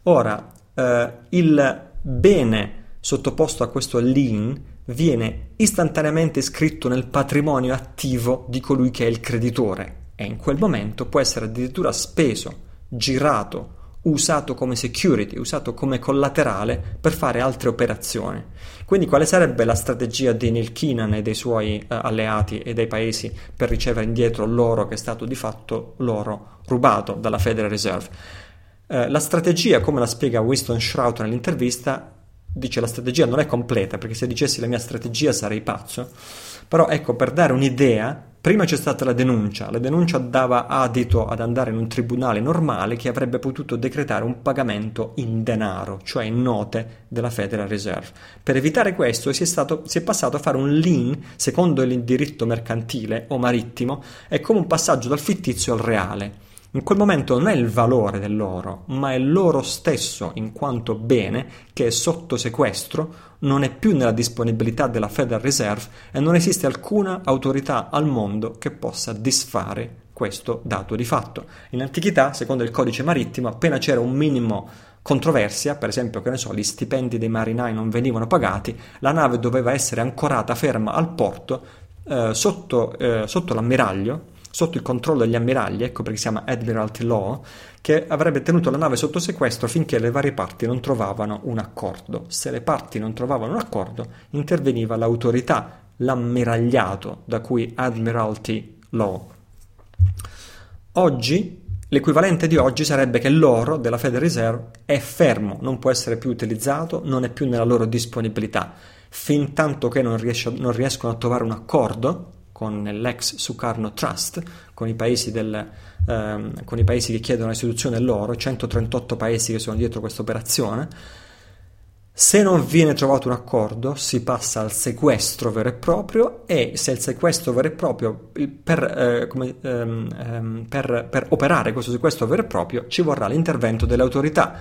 Ora, eh, il bene sottoposto a questo lien viene istantaneamente iscritto nel patrimonio attivo di colui che è il creditore e in quel momento può essere addirittura speso, girato, usato come security, usato come collaterale per fare altre operazioni. Quindi quale sarebbe la strategia di Neil Keenan e dei suoi eh, alleati e dei paesi per ricevere indietro l'oro che è stato di fatto l'oro rubato dalla Federal Reserve? Eh, la strategia, come la spiega Winston Shrout nell'intervista, dice la strategia non è completa, perché se dicessi la mia strategia sarei pazzo, però ecco, per dare un'idea, prima c'è stata la denuncia, la denuncia dava adito ad andare in un tribunale normale che avrebbe potuto decretare un pagamento in denaro, cioè in note della Federal Reserve. Per evitare questo si è, stato, si è passato a fare un lien, secondo il diritto mercantile o marittimo, è come un passaggio dal fittizio al reale. In quel momento non è il valore dell'oro, ma è l'oro stesso in quanto bene che è sotto sequestro, non è più nella disponibilità della Federal Reserve e non esiste alcuna autorità al mondo che possa disfare questo dato di fatto. In antichità, secondo il codice marittimo, appena c'era un minimo controversia, per esempio, che ne so, gli stipendi dei marinai non venivano pagati, la nave doveva essere ancorata ferma al porto eh, sotto, eh, sotto l'ammiraglio sotto il controllo degli ammiragli, ecco perché si chiama Admiralty Law, che avrebbe tenuto la nave sotto sequestro finché le varie parti non trovavano un accordo. Se le parti non trovavano un accordo, interveniva l'autorità, l'ammiragliato, da cui Admiralty Law. Oggi, l'equivalente di oggi sarebbe che l'oro della Federal Reserve è fermo, non può essere più utilizzato, non è più nella loro disponibilità. Fin tanto che non, riesce, non riescono a trovare un accordo, con l'ex Sukarno Trust, con i, del, ehm, con i paesi che chiedono l'istituzione dell'oro, 138 paesi che sono dietro questa operazione. Se non viene trovato un accordo, si passa al sequestro vero e proprio e se il sequestro vero e proprio, per, eh, come, ehm, ehm, per, per operare questo sequestro vero e proprio, ci vorrà l'intervento delle autorità.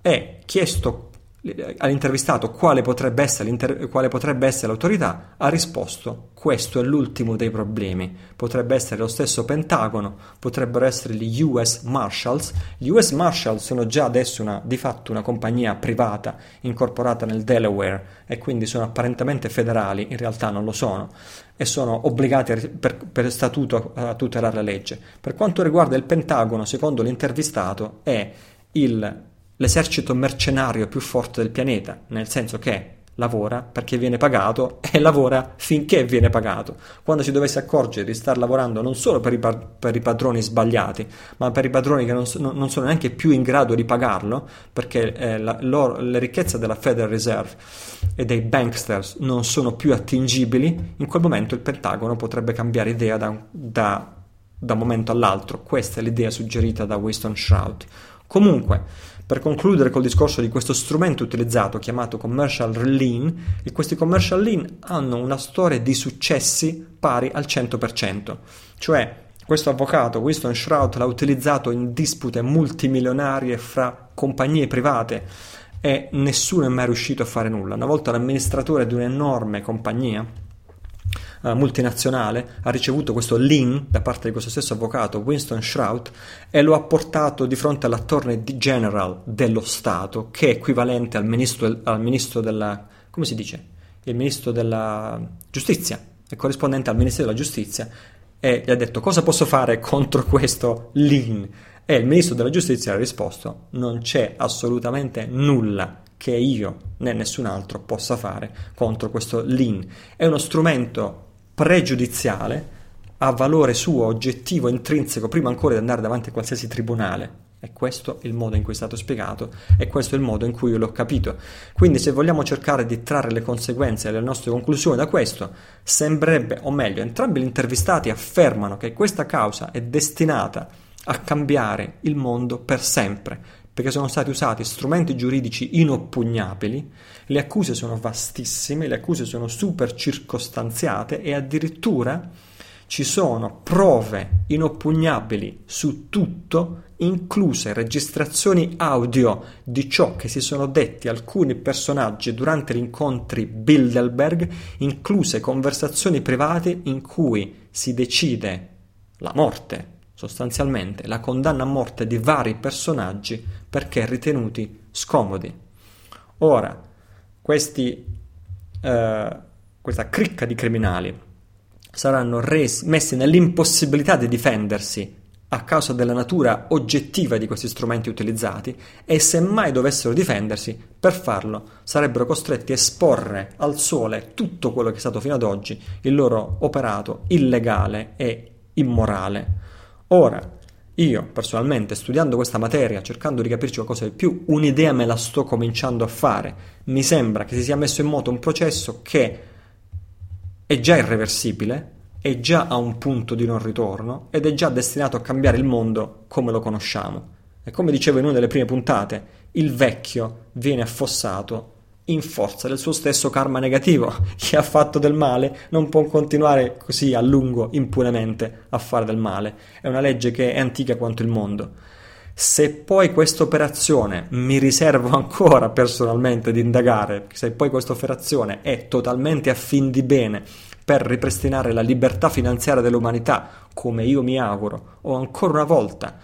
È chiesto all'intervistato quale potrebbe, essere, quale potrebbe essere l'autorità, ha risposto questo è l'ultimo dei problemi. Potrebbe essere lo stesso Pentagono, potrebbero essere gli US Marshals. Gli US Marshals sono già adesso una, di fatto una compagnia privata incorporata nel Delaware e quindi sono apparentemente federali, in realtà non lo sono e sono obbligati per, per statuto a tutelare la legge. Per quanto riguarda il Pentagono, secondo l'intervistato, è il l'esercito mercenario più forte del pianeta, nel senso che lavora perché viene pagato e lavora finché viene pagato. Quando si dovesse accorgere di star lavorando non solo per i, per i padroni sbagliati, ma per i padroni che non, non, sono neanche più in grado di pagarlo, perché eh, la, loro, le ricchezze della Federal Reserve e dei banksters non sono più attingibili, in quel momento il Pentagono potrebbe cambiare idea da, da, da un momento all'altro. Questa è l'idea suggerita da Winston Shroud. Comunque, per concludere col discorso di questo strumento utilizzato chiamato commercial lean, questi commercial lean hanno una storia di successi pari al 100%, cioè questo avvocato, Winston Shroud, l'ha utilizzato in dispute multimilionarie fra compagnie private e nessuno è mai riuscito a fare nulla. Una volta l'amministratore di un'enorme compagnia uh, multinazionale ha ricevuto questo lien da parte di questo stesso avvocato Winston Shrout e lo ha portato di fronte all'attorney general dello Stato che è equivalente al ministro, al ministro della come si dice? il ministro della giustizia, è corrispondente al Ministero della Giustizia, e gli ha detto cosa posso fare contro questo lean? E il ministro della giustizia ha risposto non c'è assolutamente nulla che io né nessun altro possa fare contro questo lean. È uno strumento pregiudiziale, ha valore suo oggettivo, intrinseco, prima ancora di andare davanti a qualsiasi tribunale. E questo è il modo in cui è stato spiegato e questo è il modo in cui io l'ho capito. Quindi se vogliamo cercare di trarre le conseguenze e le nostre conclusioni da questo, sembrerebbe, o meglio, entrambi gli intervistati affermano che questa causa è destinata a cambiare il mondo per sempre, perché sono stati usati strumenti giuridici inoppugnabili, le accuse sono vastissime, le accuse sono super circostanziate e addirittura ci sono prove inoppugnabili su tutto, incluse registrazioni audio di ciò che si sono detti alcuni personaggi durante gli incontri Bilderberg, incluse conversazioni private in cui si decide la morte, sostanzialmente la condanna a morte di vari personaggi perché ritenuti scomodi. Ora, questi, eh, questa cricca di criminali saranno resi, messi nell'impossibilità di difendersi a causa della natura oggettiva di questi strumenti utilizzati e se mai dovessero difendersi, per farlo sarebbero costretti a esporre al sole tutto quello che è stato fino ad oggi il loro operato illegale e immorale. Ora, io personalmente studiando questa materia, cercando di capirci qualcosa di più, un'idea me la sto cominciando a fare. Mi sembra che si sia messo in moto un processo che è già irreversibile, è già a un punto di non ritorno ed è già destinato a cambiare il mondo come lo conosciamo. E come dicevo in una delle prime puntate, il vecchio viene affossato in forza del suo stesso karma negativo. Chi ha fatto del male non può continuare così a lungo, impunemente, a fare del male. È una legge che è antica quanto il mondo. Se poi questa operazione mi riservo ancora personalmente di indagare, se poi questa operazione è totalmente a fin di bene per ripristinare la libertà finanziaria dell'umanità, come io mi auguro, o ancora una volta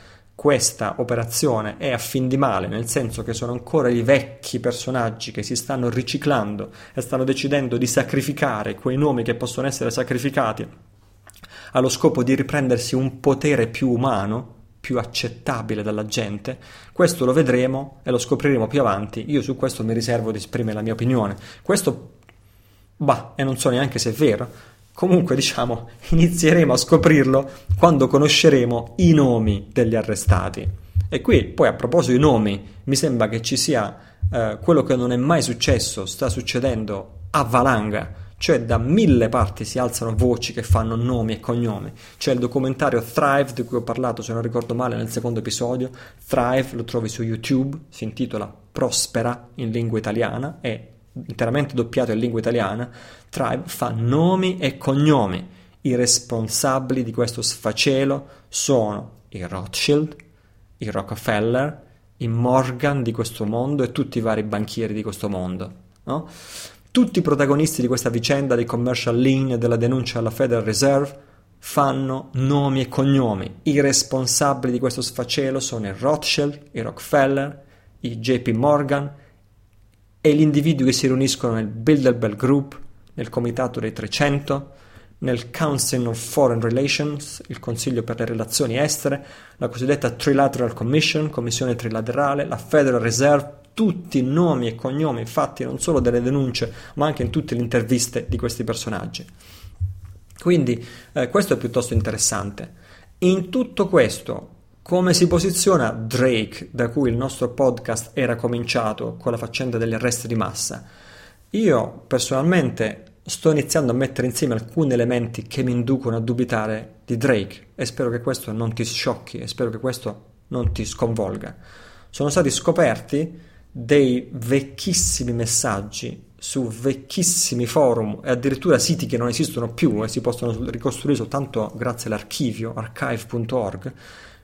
questa operazione è a fin di male, nel senso che sono ancora i vecchi personaggi che si stanno riciclando e stanno decidendo di sacrificare quei nomi che possono essere sacrificati allo scopo di riprendersi un potere più umano, più accettabile dalla gente, questo lo vedremo e lo scopriremo più avanti. Io su questo mi riservo di esprimere la mia opinione. Questo, bah, e non so neanche se è vero. Comunque, diciamo, inizieremo a scoprirlo quando conosceremo i nomi degli arrestati. E qui, poi, a proposito di nomi, mi sembra che ci sia eh, quello che non è mai successo, sta succedendo a valanga cioè da mille parti si alzano voci che fanno nomi e cognomi. C'è il documentario Thrive di cui ho parlato, se non ricordo male, nel secondo episodio. Thrive lo trovi su YouTube, si intitola Prospera in lingua italiana, è interamente doppiato in lingua italiana. Thrive fa nomi e cognomi. I responsabili di questo sfacelo sono i Rothschild, i Rockefeller, i Morgan di questo mondo e tutti i vari banchieri di questo mondo. No? Tutti i protagonisti di questa vicenda dei commercial lean e della denuncia alla Federal Reserve fanno nomi e cognomi. I responsabili di questo sfacelo sono i Rothschild, i Rockefeller, i JP Morgan e gli individui che si riuniscono nel Bilderberg Group, nel Comitato dei 300, nel Council of Foreign Relations, il Consiglio per le relazioni estere, la cosiddetta Trilateral Commission, Commissione trilaterale, la Federal Reserve, tutti nomi e cognomi fatti non solo delle denunce, ma anche in tutte le interviste di questi personaggi. Quindi eh, questo è piuttosto interessante. In tutto questo, come si posiziona Drake, da cui il nostro podcast era cominciato con la faccenda degli arresti di massa? Io personalmente sto iniziando a mettere insieme alcuni elementi che mi inducono a dubitare di Drake e spero che questo non ti sciocchi e spero che questo non ti sconvolga. Sono stati scoperti dei vecchissimi messaggi su vecchissimi forum e addirittura siti che non esistono più e si possono ricostruire soltanto grazie all'archivio archive.org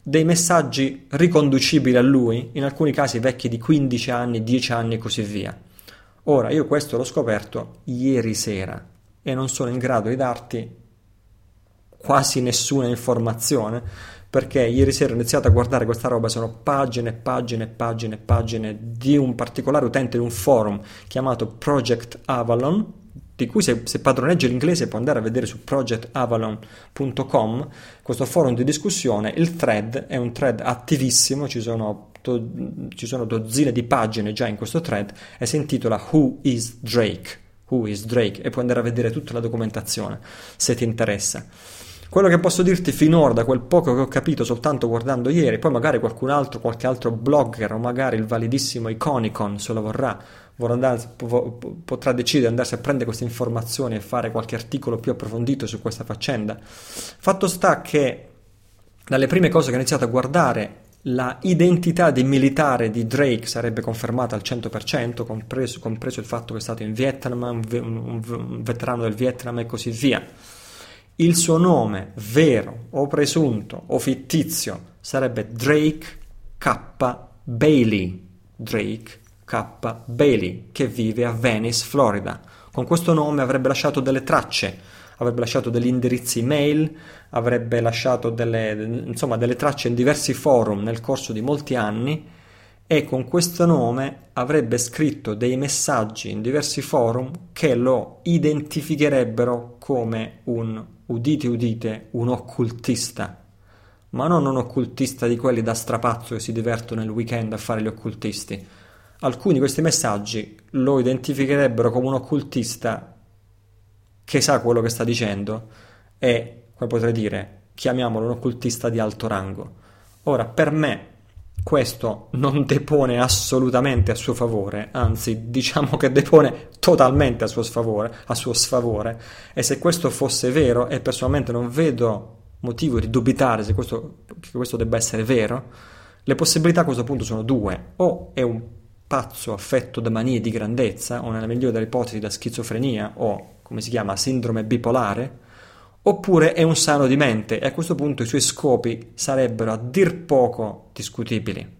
dei messaggi riconducibili a lui, in alcuni casi vecchi di 15 anni, 10 anni e così via. Ora, io questo l'ho scoperto ieri sera e non sono in grado di darti quasi nessuna informazione perché ieri sera ho iniziato a guardare questa roba, sono pagine pagine pagine pagine di un particolare utente di un forum chiamato Project Avalon, di cui se, se, padroneggia l'inglese può andare a vedere su projectavalon.com, questo forum di discussione, il thread è un thread attivissimo, ci sono, do, ci sono dozzine di pagine già in questo thread e si intitola Who is Drake? Who is Drake? E puoi andare a vedere tutta la documentazione se ti interessa. Quello che posso dirti finora, da quel poco che ho capito soltanto guardando ieri, poi magari qualcun altro, qualche altro blogger o magari il validissimo Iconicon se lo vorrà, andare, potrà decidere di andarsi a prendere queste informazioni e fare qualche articolo più approfondito su questa faccenda. Fatto sta che dalle prime cose che ho iniziato a guardare la identità di militare di Drake sarebbe confermata al 100%, compreso, compreso il fatto che è stato in Vietnam, un, un, un veterano del Vietnam e così via il suo nome vero o presunto o fittizio sarebbe Drake K. Bailey. Drake K. Bailey, che vive a Venice, Florida. Con questo nome avrebbe lasciato delle tracce, avrebbe lasciato degli indirizzi email, avrebbe lasciato delle, insomma, delle tracce in diversi forum nel corso di molti anni e con questo nome avrebbe scritto dei messaggi in diversi forum che lo identificherebbero come un udite udite, un occultista, ma non un occultista di quelli da strapazzo che si divertono nel weekend a fare gli occultisti. Alcuni di questi messaggi lo identificherebbero come un occultista che sa quello che sta dicendo e, come potrei dire, chiamiamolo un occultista di alto rango. Ora, per me, questo non depone assolutamente a suo favore, anzi diciamo che depone totalmente a suo sfavore, a suo sfavore e se questo fosse vero, e personalmente non vedo motivo di dubitare se questo, che questo debba essere vero, le possibilità a questo punto sono due, o è un pazzo affetto da manie di grandezza, o nella migliore delle ipotesi da schizofrenia, o come si chiama, sindrome bipolare, oppure è un sano di mente e a questo punto i suoi scopi sarebbero a dir poco discutibili.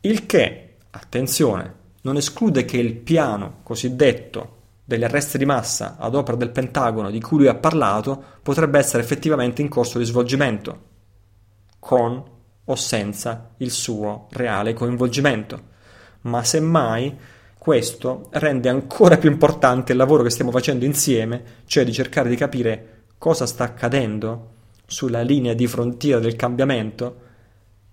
Il che, attenzione, non esclude che il piano cosiddetto degli arresti di massa ad opera del Pentagono di cui lui ha parlato potrebbe essere effettivamente in corso di svolgimento, con o senza il suo reale coinvolgimento. Ma semmai questo rende ancora più importante il lavoro che stiamo facendo insieme, cioè di cercare di capire cosa sta accadendo sulla linea di frontiera del cambiamento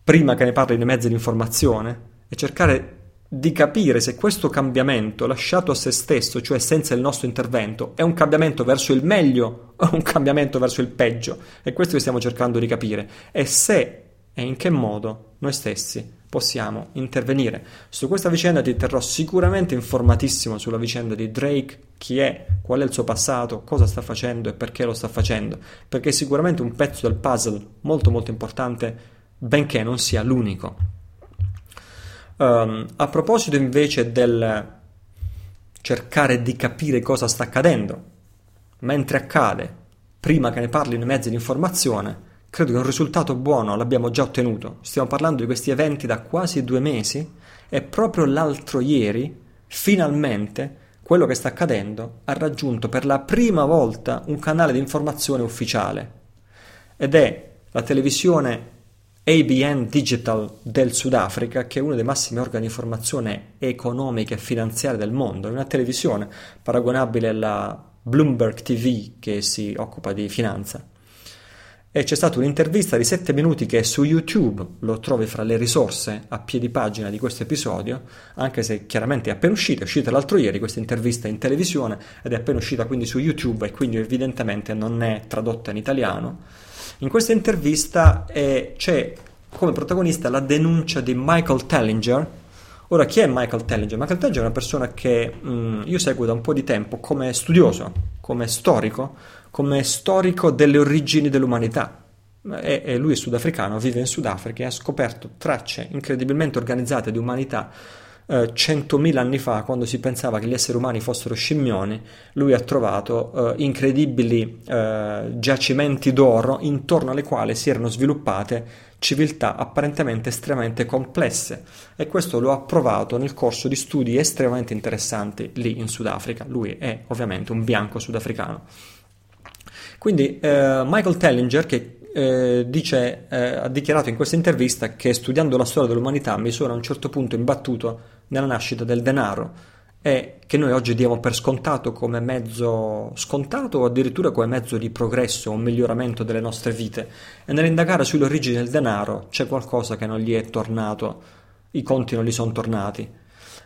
prima che ne parlino i mezzi di informazione e cercare di capire se questo cambiamento lasciato a se stesso, cioè senza il nostro intervento, è un cambiamento verso il meglio o un cambiamento verso il peggio. È questo che stiamo cercando di capire. E se e in che modo noi stessi possiamo intervenire. Su questa vicenda ti terrò sicuramente informatissimo sulla vicenda di Drake, chi è, qual è il suo passato, cosa sta facendo e perché lo sta facendo, perché è sicuramente un pezzo del puzzle molto molto importante, benché non sia l'unico. Um, a proposito invece del cercare di capire cosa sta accadendo, mentre accade, prima che ne parlino i mezzi di informazione, credo che un risultato buono l'abbiamo già ottenuto. Stiamo parlando di questi eventi da quasi due mesi e proprio l'altro ieri, finalmente, quello che sta accadendo ha raggiunto per la prima volta un canale di informazione ufficiale. Ed è la televisione ABN Digital del Sudafrica, che è uno dei massimi organi di informazione economica e finanziaria del mondo, è una televisione paragonabile alla Bloomberg TV che si occupa di finanza e c'è stata un'intervista di 7 minuti che è su YouTube, lo trovi fra le risorse a piedi pagina di questo episodio, anche se chiaramente è appena uscita, è uscita l'altro ieri questa intervista in televisione ed è appena uscita quindi su YouTube e quindi evidentemente non è tradotta in italiano. In questa intervista eh, c'è come protagonista la denuncia di Michael Tellinger. Ora, chi è Michael Tellinger? Michael Tellinger è una persona che mh, mm, io seguo da un po' di tempo come studioso, come storico, come storico delle origini dell'umanità. E, e lui è sudafricano, vive in Sudafrica e ha scoperto tracce incredibilmente organizzate di umanità eh, centomila anni fa, quando si pensava che gli esseri umani fossero scimmioni, lui ha trovato eh, incredibili eh, giacimenti d'oro intorno alle quali si erano sviluppate civiltà apparentemente estremamente complesse e questo lo ha provato nel corso di studi estremamente interessanti lì in Sudafrica. Lui è ovviamente un bianco sudafricano. Quindi eh, Michael Tellinger, che eh, dice, eh, ha dichiarato in questa intervista che studiando la storia dell'umanità mi sono a un certo punto imbattuto nella nascita del denaro e che noi oggi diamo per scontato come mezzo scontato o addirittura come mezzo di progresso o miglioramento delle nostre vite. E nell'indagare sulle origini del denaro c'è qualcosa che non gli è tornato, i conti non gli sono tornati.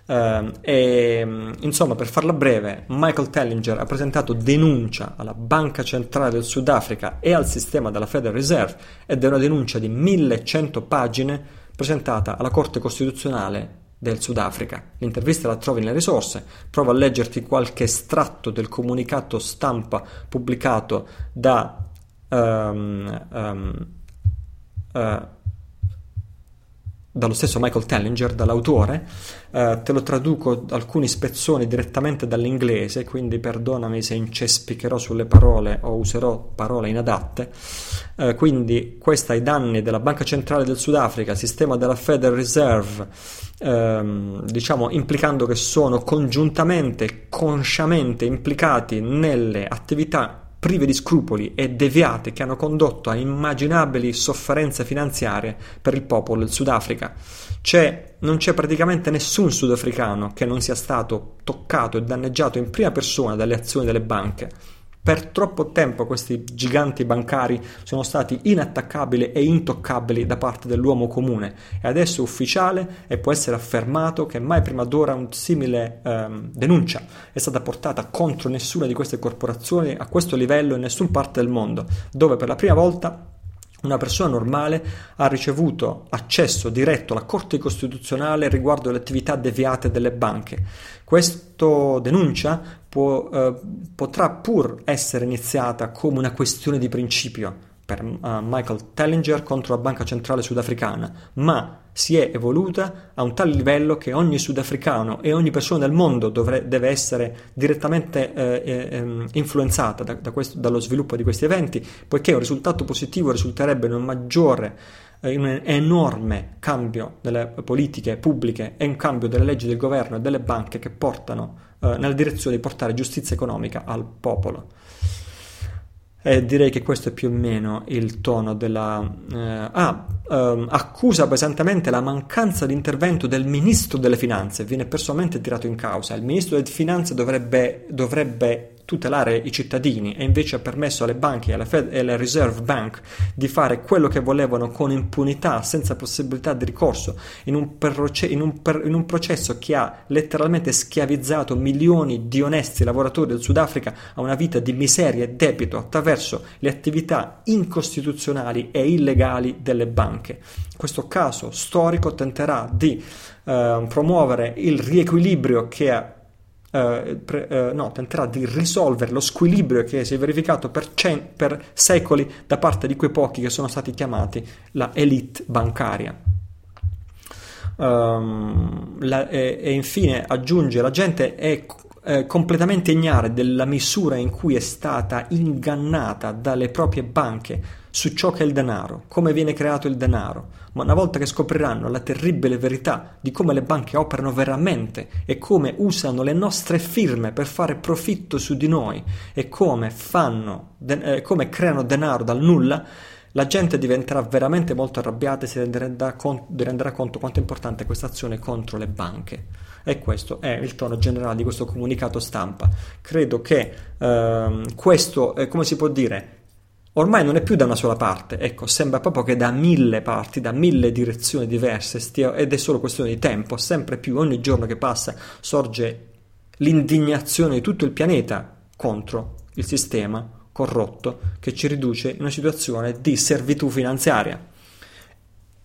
Uh, e, insomma, per farla breve, Michael Tellinger ha presentato denuncia alla Banca Centrale del Sudafrica e al sistema della Federal Reserve ed è una denuncia di 1100 pagine presentata alla Corte Costituzionale del Sudafrica. L'intervista la trovi nelle risorse, provo a leggerti qualche estratto del comunicato stampa pubblicato da um, um, uh, dallo stesso Michael Tellinger, dall'autore, eh, te lo traduco alcuni spezzoni direttamente dall'inglese, quindi perdonami se incespicherò sulle parole o userò parole inadatte. Eh, quindi questa ai danni della Banca Centrale del Sudafrica, sistema della Federal Reserve, ehm, diciamo implicando che sono congiuntamente, consciamente implicati nelle attività prive di scrupoli e deviate che hanno condotto a immaginabili sofferenze finanziarie per il popolo del Sudafrica. C'è, non c'è praticamente nessun sudafricano che non sia stato toccato e danneggiato in prima persona dalle azioni delle banche. Per troppo tempo questi giganti bancari sono stati inattaccabili e intoccabili da parte dell'uomo comune. E adesso è ufficiale e può essere affermato che mai prima d'ora un simile ehm, denuncia è stata portata contro nessuna di queste corporazioni a questo livello in nessuna parte del mondo, dove per la prima volta una persona normale ha ricevuto accesso diretto alla Corte Costituzionale riguardo alle attività deviate delle banche. Questa denuncia può, eh, potrà pur essere iniziata come una questione di principio per uh, Michael Tellinger contro la Banca Centrale Sudafricana, ma si è evoluta a un tale livello che ogni sudafricano e ogni persona del mondo dovre- deve essere direttamente eh, eh, ehm, influenzata da, da questo, dallo sviluppo di questi eventi, poiché un risultato positivo risulterebbe in un maggiore in un enorme cambio delle politiche pubbliche e un cambio delle leggi del governo e delle banche che portano eh, nella direzione di portare giustizia economica al popolo. E direi che questo è più o meno il tono della... Eh, ah, ehm, accusa pesantemente la mancanza di intervento del ministro delle finanze, viene personalmente tirato in causa. Il ministro delle finanze dovrebbe, dovrebbe tutelare i cittadini e invece ha permesso alle banche alla, Fed, e alla Reserve Bank di fare quello che volevano con impunità, senza possibilità di ricorso, in un, perroce, in, un per, in un, processo che ha letteralmente schiavizzato milioni di onesti lavoratori del Sudafrica a una vita di miseria e debito attraverso le attività incostituzionali e illegali delle banche. Questo caso storico tenterà di eh, promuovere il riequilibrio che Uh, pre, uh, no, tenterà di risolvere lo squilibrio che si è verificato per, cen- per, secoli da parte di quei pochi che sono stati chiamati la elite bancaria. Um, la, e, e, infine aggiunge la gente è eh, completamente ignara della misura in cui è stata ingannata dalle proprie banche su ciò che è il denaro, come viene creato il denaro, ma una volta che scopriranno la terribile verità di come le banche operano veramente e come usano le nostre firme per fare profitto su di noi e come fanno, eh, come creano denaro dal nulla, la gente diventerà veramente molto arrabbiata e si renderà, con- renderà conto quanto è importante questa azione contro le banche. E questo è il tono generale di questo comunicato stampa. Credo che ehm, questo, eh, come si può dire, ormai non è più da una sola parte, ecco, sembra proprio che da mille parti, da mille direzioni diverse stia, ed è solo questione di tempo, sempre più ogni giorno che passa sorge l'indignazione di tutto il pianeta contro il sistema corrotto che ci riduce in una situazione di servitù finanziaria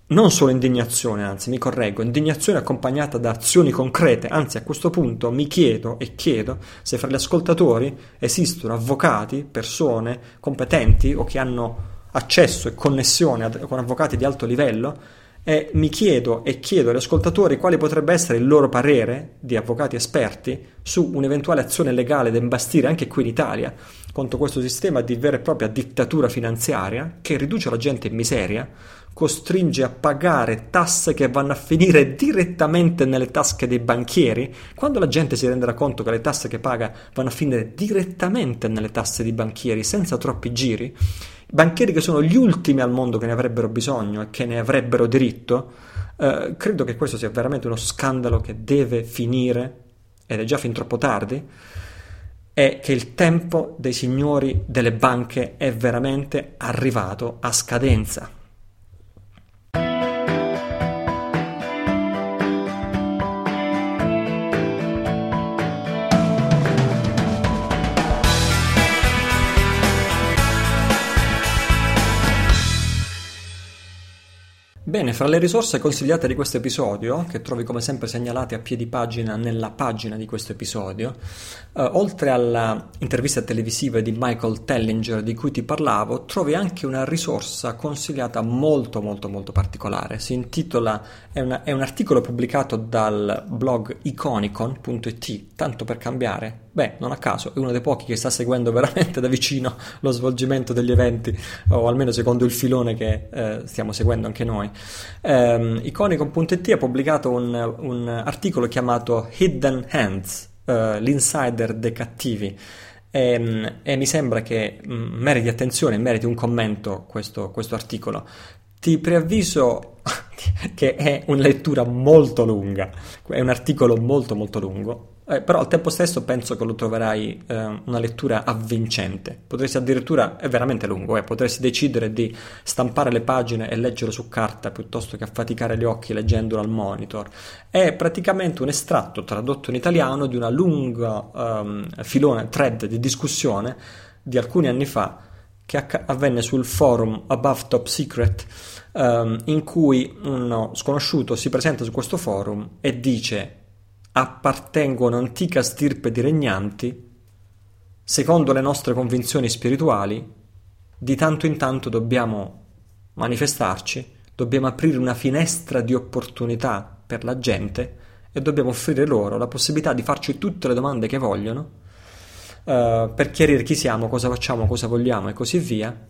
non solo indignazione, anzi mi correggo, indignazione accompagnata da azioni concrete, anzi a questo punto mi chiedo e chiedo se fra gli ascoltatori esistono avvocati, persone competenti o che hanno accesso e connessione ad, con avvocati di alto livello e mi chiedo e chiedo agli ascoltatori quale potrebbe essere il loro parere di avvocati esperti su un'eventuale azione legale da imbastire anche qui in Italia contro questo sistema di vera e propria dittatura finanziaria che riduce la gente in miseria costringe a pagare tasse che vanno a finire direttamente nelle tasche dei banchieri, quando la gente si renderà conto che le tasse che paga vanno a finire direttamente nelle tasse dei banchieri senza troppi giri, banchieri che sono gli ultimi al mondo che ne avrebbero bisogno e che ne avrebbero diritto, eh, credo che questo sia veramente uno scandalo che deve finire ed è già fin troppo tardi, è che il tempo dei signori delle banche è veramente arrivato a scadenza. Bene, fra le risorse consigliate di questo episodio, che trovi come sempre segnalate a piedi pagina nella pagina di questo episodio, eh, oltre alla intervista televisiva di Michael Tellinger di cui ti parlavo, trovi anche una risorsa consigliata molto molto molto particolare. Si intitola, è, una, è un articolo pubblicato dal blog iconicon.it, tanto per cambiare, Beh, non a caso, è uno dei pochi che sta seguendo veramente da vicino lo svolgimento degli eventi, o almeno secondo il filone che eh, stiamo seguendo anche noi. Um, Iconicon.it ha pubblicato un, un, articolo chiamato Hidden Hands, uh, l'insider dei cattivi. E, ehm, e, mi sembra che mm, meriti attenzione, meriti un commento questo, questo articolo. Ti preavviso che è una lettura molto lunga, è un articolo molto molto lungo, eh, però al tempo stesso penso che lo troverai eh, una lettura avvincente. Potresti addirittura, è veramente lungo, eh, potresti decidere di stampare le pagine e leggerlo su carta piuttosto che affaticare gli occhi leggendolo al monitor. È praticamente un estratto tradotto in italiano di una lunga um, filone, thread di discussione di alcuni anni fa che acc- avvenne sul forum Above Top Secret um, in cui uno sconosciuto si presenta su questo forum e dice appartengono antica stirpe di regnanti, secondo le nostre convinzioni spirituali, di tanto in tanto dobbiamo manifestarci, dobbiamo aprire una finestra di opportunità per la gente e dobbiamo offrire loro la possibilità di farci tutte le domande che vogliono uh, per chiarire chi siamo, cosa facciamo, cosa vogliamo e così via,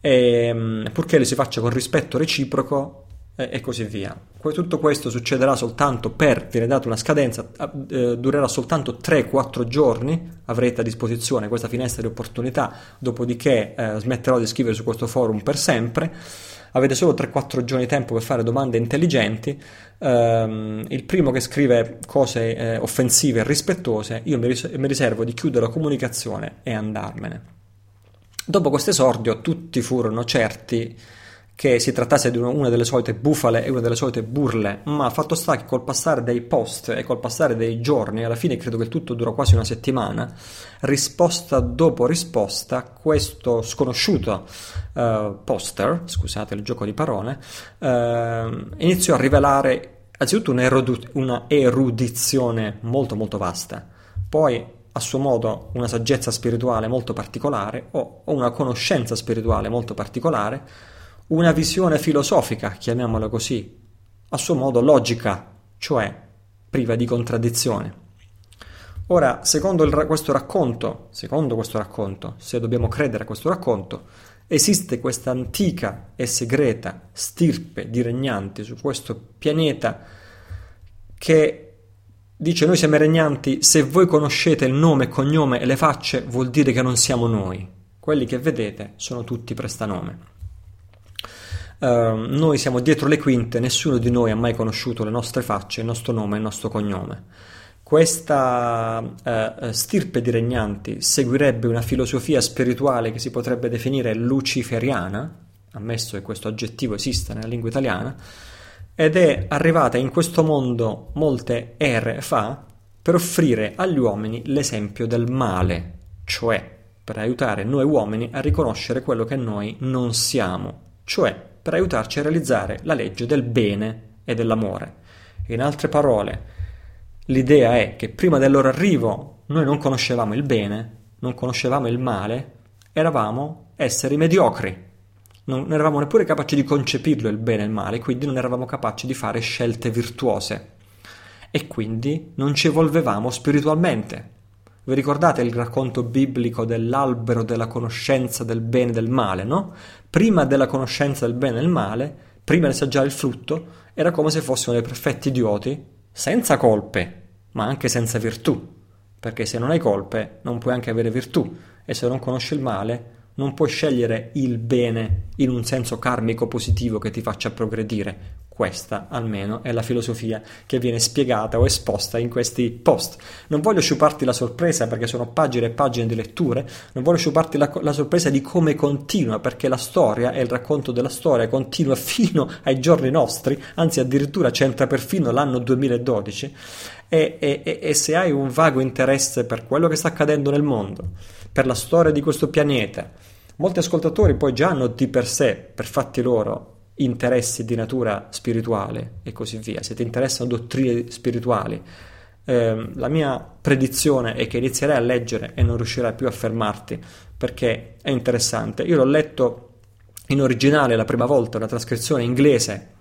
e, um, purché lo si faccia con rispetto reciproco e così via. Tutto questo succederà soltanto per, viene data una scadenza, eh, durerà soltanto 3-4 giorni, avrete a disposizione questa finestra di opportunità, dopodiché eh, smetterò di scrivere su questo forum per sempre. Avete solo 3-4 giorni di tempo per fare domande intelligenti. Um, il primo che scrive cose eh, offensive e rispettose, io mi, ris- mi riservo di chiudere la comunicazione e andarmene. Dopo questo esordio, tutti furono certi che si trattasse di una delle solite bufale e una delle solite burle, ma fatto sta che col passare dei post e col passare dei giorni, alla fine credo che il tutto durò quasi una settimana, risposta dopo risposta, questo sconosciuto uh, poster, scusate il gioco di parole, uh, iniziò a rivelare anzitutto una erudizione molto molto vasta, poi a suo modo una saggezza spirituale molto particolare o una conoscenza spirituale molto particolare, una visione filosofica, chiamiamola così, a suo modo logica, cioè priva di contraddizione. Ora, secondo il, questo racconto, secondo questo racconto, se dobbiamo credere a questo racconto, esiste questa antica e segreta stirpe di regnanti su questo pianeta che dice noi siamo regnanti, se voi conoscete il nome, il cognome e le facce vuol dire che non siamo noi. Quelli che vedete sono tutti prestanome. Uh, noi siamo dietro le quinte, nessuno di noi ha mai conosciuto le nostre facce, il nostro nome e il nostro cognome. Questa uh, stirpe di regnanti seguirebbe una filosofia spirituale che si potrebbe definire luciferiana, ammesso che questo aggettivo esista nella lingua italiana, ed è arrivata in questo mondo molte ere fa per offrire agli uomini l'esempio del male, cioè per aiutare noi uomini a riconoscere quello che noi non siamo, cioè per aiutarci a realizzare la legge del bene e dell'amore. In altre parole, l'idea è che prima del loro arrivo noi non conoscevamo il bene, non conoscevamo il male, eravamo esseri mediocri. Non eravamo neppure capaci di concepirlo il bene e il male, quindi non eravamo capaci di fare scelte virtuose. E quindi non ci evolvevamo spiritualmente. Vi ricordate il racconto biblico dell'albero della conoscenza del bene e del male, no? Prima della conoscenza del bene e del male, prima di assaggiare il frutto, era come se fossimo dei perfetti idioti, senza colpe, ma anche senza virtù. Perché se non hai colpe, non puoi anche avere virtù, e se non conosci il male, non puoi scegliere il bene in un senso karmico positivo che ti faccia progredire. Questa almeno è la filosofia che viene spiegata o esposta in questi post. Non voglio sciuparti la sorpresa perché sono pagine e pagine di letture, non voglio sciuparti la, la sorpresa di come continua perché la storia e il racconto della storia continua fino ai giorni nostri, anzi addirittura c'entra perfino l'anno 2012 e, e, e se hai un vago interesse per quello che sta accadendo nel mondo, per la storia di questo pianeta, molti ascoltatori poi già hanno di per sé, per fatti loro, interessi di natura spirituale e così via, se ti interessano dottrine spirituali, eh, la mia predizione è che inizierai a leggere e non riuscirai più a fermarti perché è interessante. Io l'ho letto in originale la prima volta, una trascrizione inglese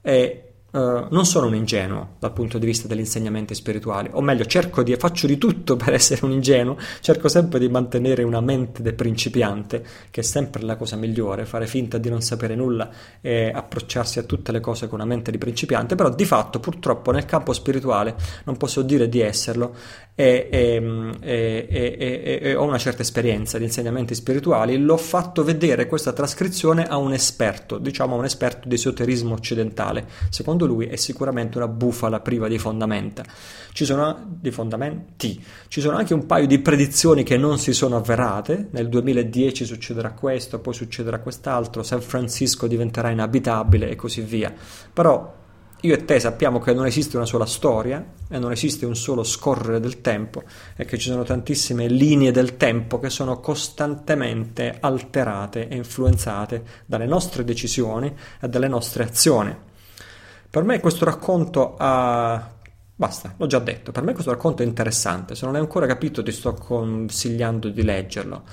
e Uh, non sono un ingenuo dal punto di vista degli insegnamenti spirituali, o meglio, cerco di, faccio di tutto per essere un ingenuo, cerco sempre di mantenere una mente del principiante, che è sempre la cosa migliore, fare finta di non sapere nulla e approcciarsi a tutte le cose con una mente di principiante, però di fatto purtroppo nel campo spirituale non posso dire di esserlo e, e, e, e, ho una certa esperienza di insegnamenti spirituali, l'ho fatto vedere questa trascrizione a un esperto, diciamo a un esperto di esoterismo occidentale. Secondo lui è sicuramente una bufala priva di fondamenta. Ci sono di fondamenti, ci sono anche un paio di predizioni che non si sono avverate. Nel 2010 succederà questo, poi succederà quest'altro, San Francisco diventerà inabitabile e così via. Però io e te sappiamo che non esiste una sola storia e non esiste un solo scorrere del tempo e che ci sono tantissime linee del tempo che sono costantemente alterate e influenzate dalle nostre decisioni e dalle nostre azioni. Per me questo racconto ha... Basta, l'ho già detto, per me questo racconto è interessante, se non hai ancora capito ti sto consigliando di leggerlo.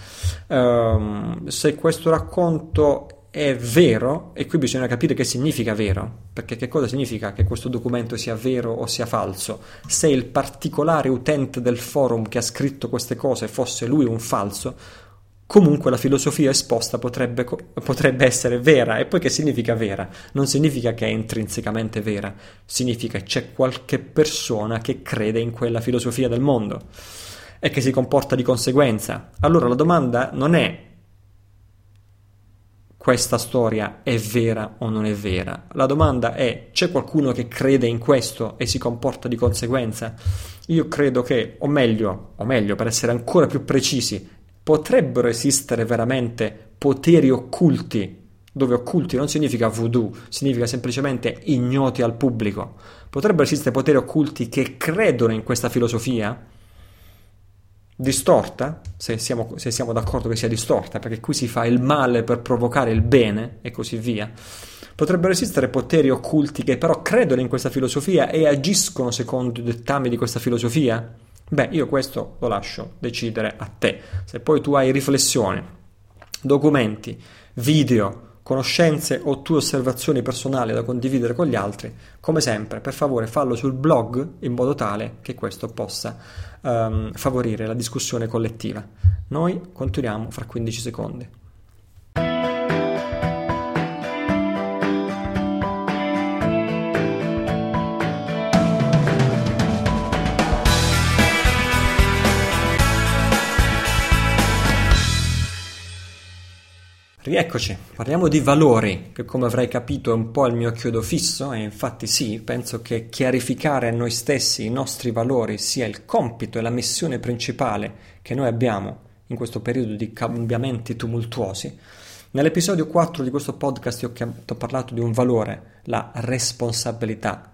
Um, se questo racconto è vero, e qui bisogna capire che significa vero, perché che cosa significa che questo documento sia vero o sia falso? Se il particolare utente del forum che ha scritto queste cose fosse lui un falso, comunque la filosofia esposta potrebbe, potrebbe, essere vera. E poi che significa vera? Non significa che è intrinsecamente vera, significa che c'è qualche persona che crede in quella filosofia del mondo e che si comporta di conseguenza. Allora la domanda non è questa storia è vera o non è vera. La domanda è c'è qualcuno che crede in questo e si comporta di conseguenza? Io credo che, o meglio, o meglio per essere ancora più precisi, potrebbero esistere veramente poteri occulti, dove occulti non significa voodoo, significa semplicemente ignoti al pubblico. Potrebbero esistere poteri occulti che credono in questa filosofia? Distorta, se siamo, se siamo, d'accordo che sia distorta, perché qui si fa il male per provocare il bene e così via. Potrebbero esistere poteri occulti che però credono in questa filosofia e agiscono secondo i dettami di questa filosofia? Beh, io questo lo lascio decidere a te. Se poi tu hai riflessioni, documenti, video, conoscenze o tue osservazioni personali da condividere con gli altri, come sempre, per favore fallo sul blog in modo tale che questo possa um, favorire la discussione collettiva. Noi continuiamo fra 15 secondi. Rieccoci, parliamo di valori, che come avrai capito è un po' il mio chiodo fisso, e infatti sì, penso che chiarificare a noi stessi i nostri valori sia il compito e la missione principale che noi abbiamo in questo periodo di cambiamenti tumultuosi. Nell'episodio 4 di questo podcast ho, ho parlato di un valore, la responsabilità.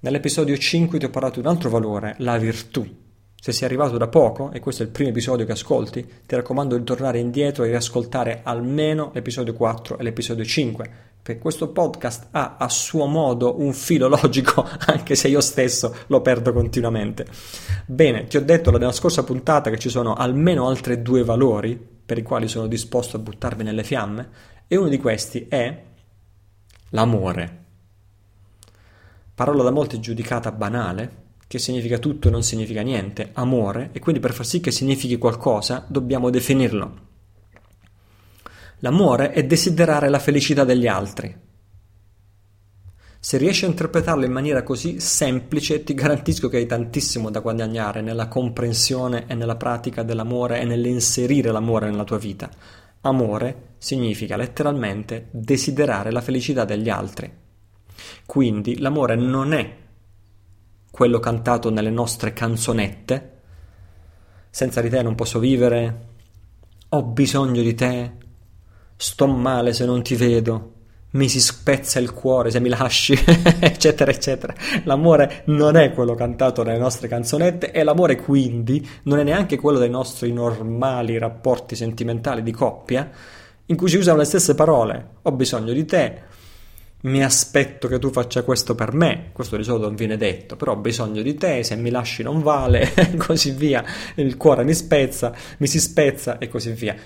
Nell'episodio 5 ti ho parlato di un altro valore, la virtù. Se sei arrivato da poco e questo è il primo episodio che ascolti, ti raccomando di tornare indietro e riascoltare almeno l'episodio 4 e l'episodio 5, perché questo podcast ha a suo modo un filo logico, anche se io stesso lo perdo continuamente. Bene, ti ho detto nella scorsa puntata che ci sono almeno altri due valori per i quali sono disposto a buttarmi nelle fiamme, e uno di questi è l'amore. Parola da molti giudicata banale, che significa tutto e non significa niente, amore, e quindi per far sì che significhi qualcosa dobbiamo definirlo. L'amore è desiderare la felicità degli altri. Se riesci a interpretarlo in maniera così semplice, ti garantisco che hai tantissimo da guadagnare nella comprensione e nella pratica dell'amore e nell'inserire l'amore nella tua vita. Amore significa letteralmente desiderare la felicità degli altri. Quindi l'amore non è quello cantato nelle nostre canzonette, senza di te non posso vivere, ho bisogno di te, sto male se non ti vedo, mi si spezza il cuore se mi lasci, eccetera, eccetera. L'amore non è quello cantato nelle nostre canzonette e l'amore quindi non è neanche quello dei nostri normali rapporti sentimentali di coppia, in cui si usano le stesse parole. Ho bisogno di te, mi aspetto che tu faccia questo per me, questo di solito non viene detto, però ho bisogno di te, se mi lasci non vale, e così via, il cuore mi spezza, mi si spezza e così via.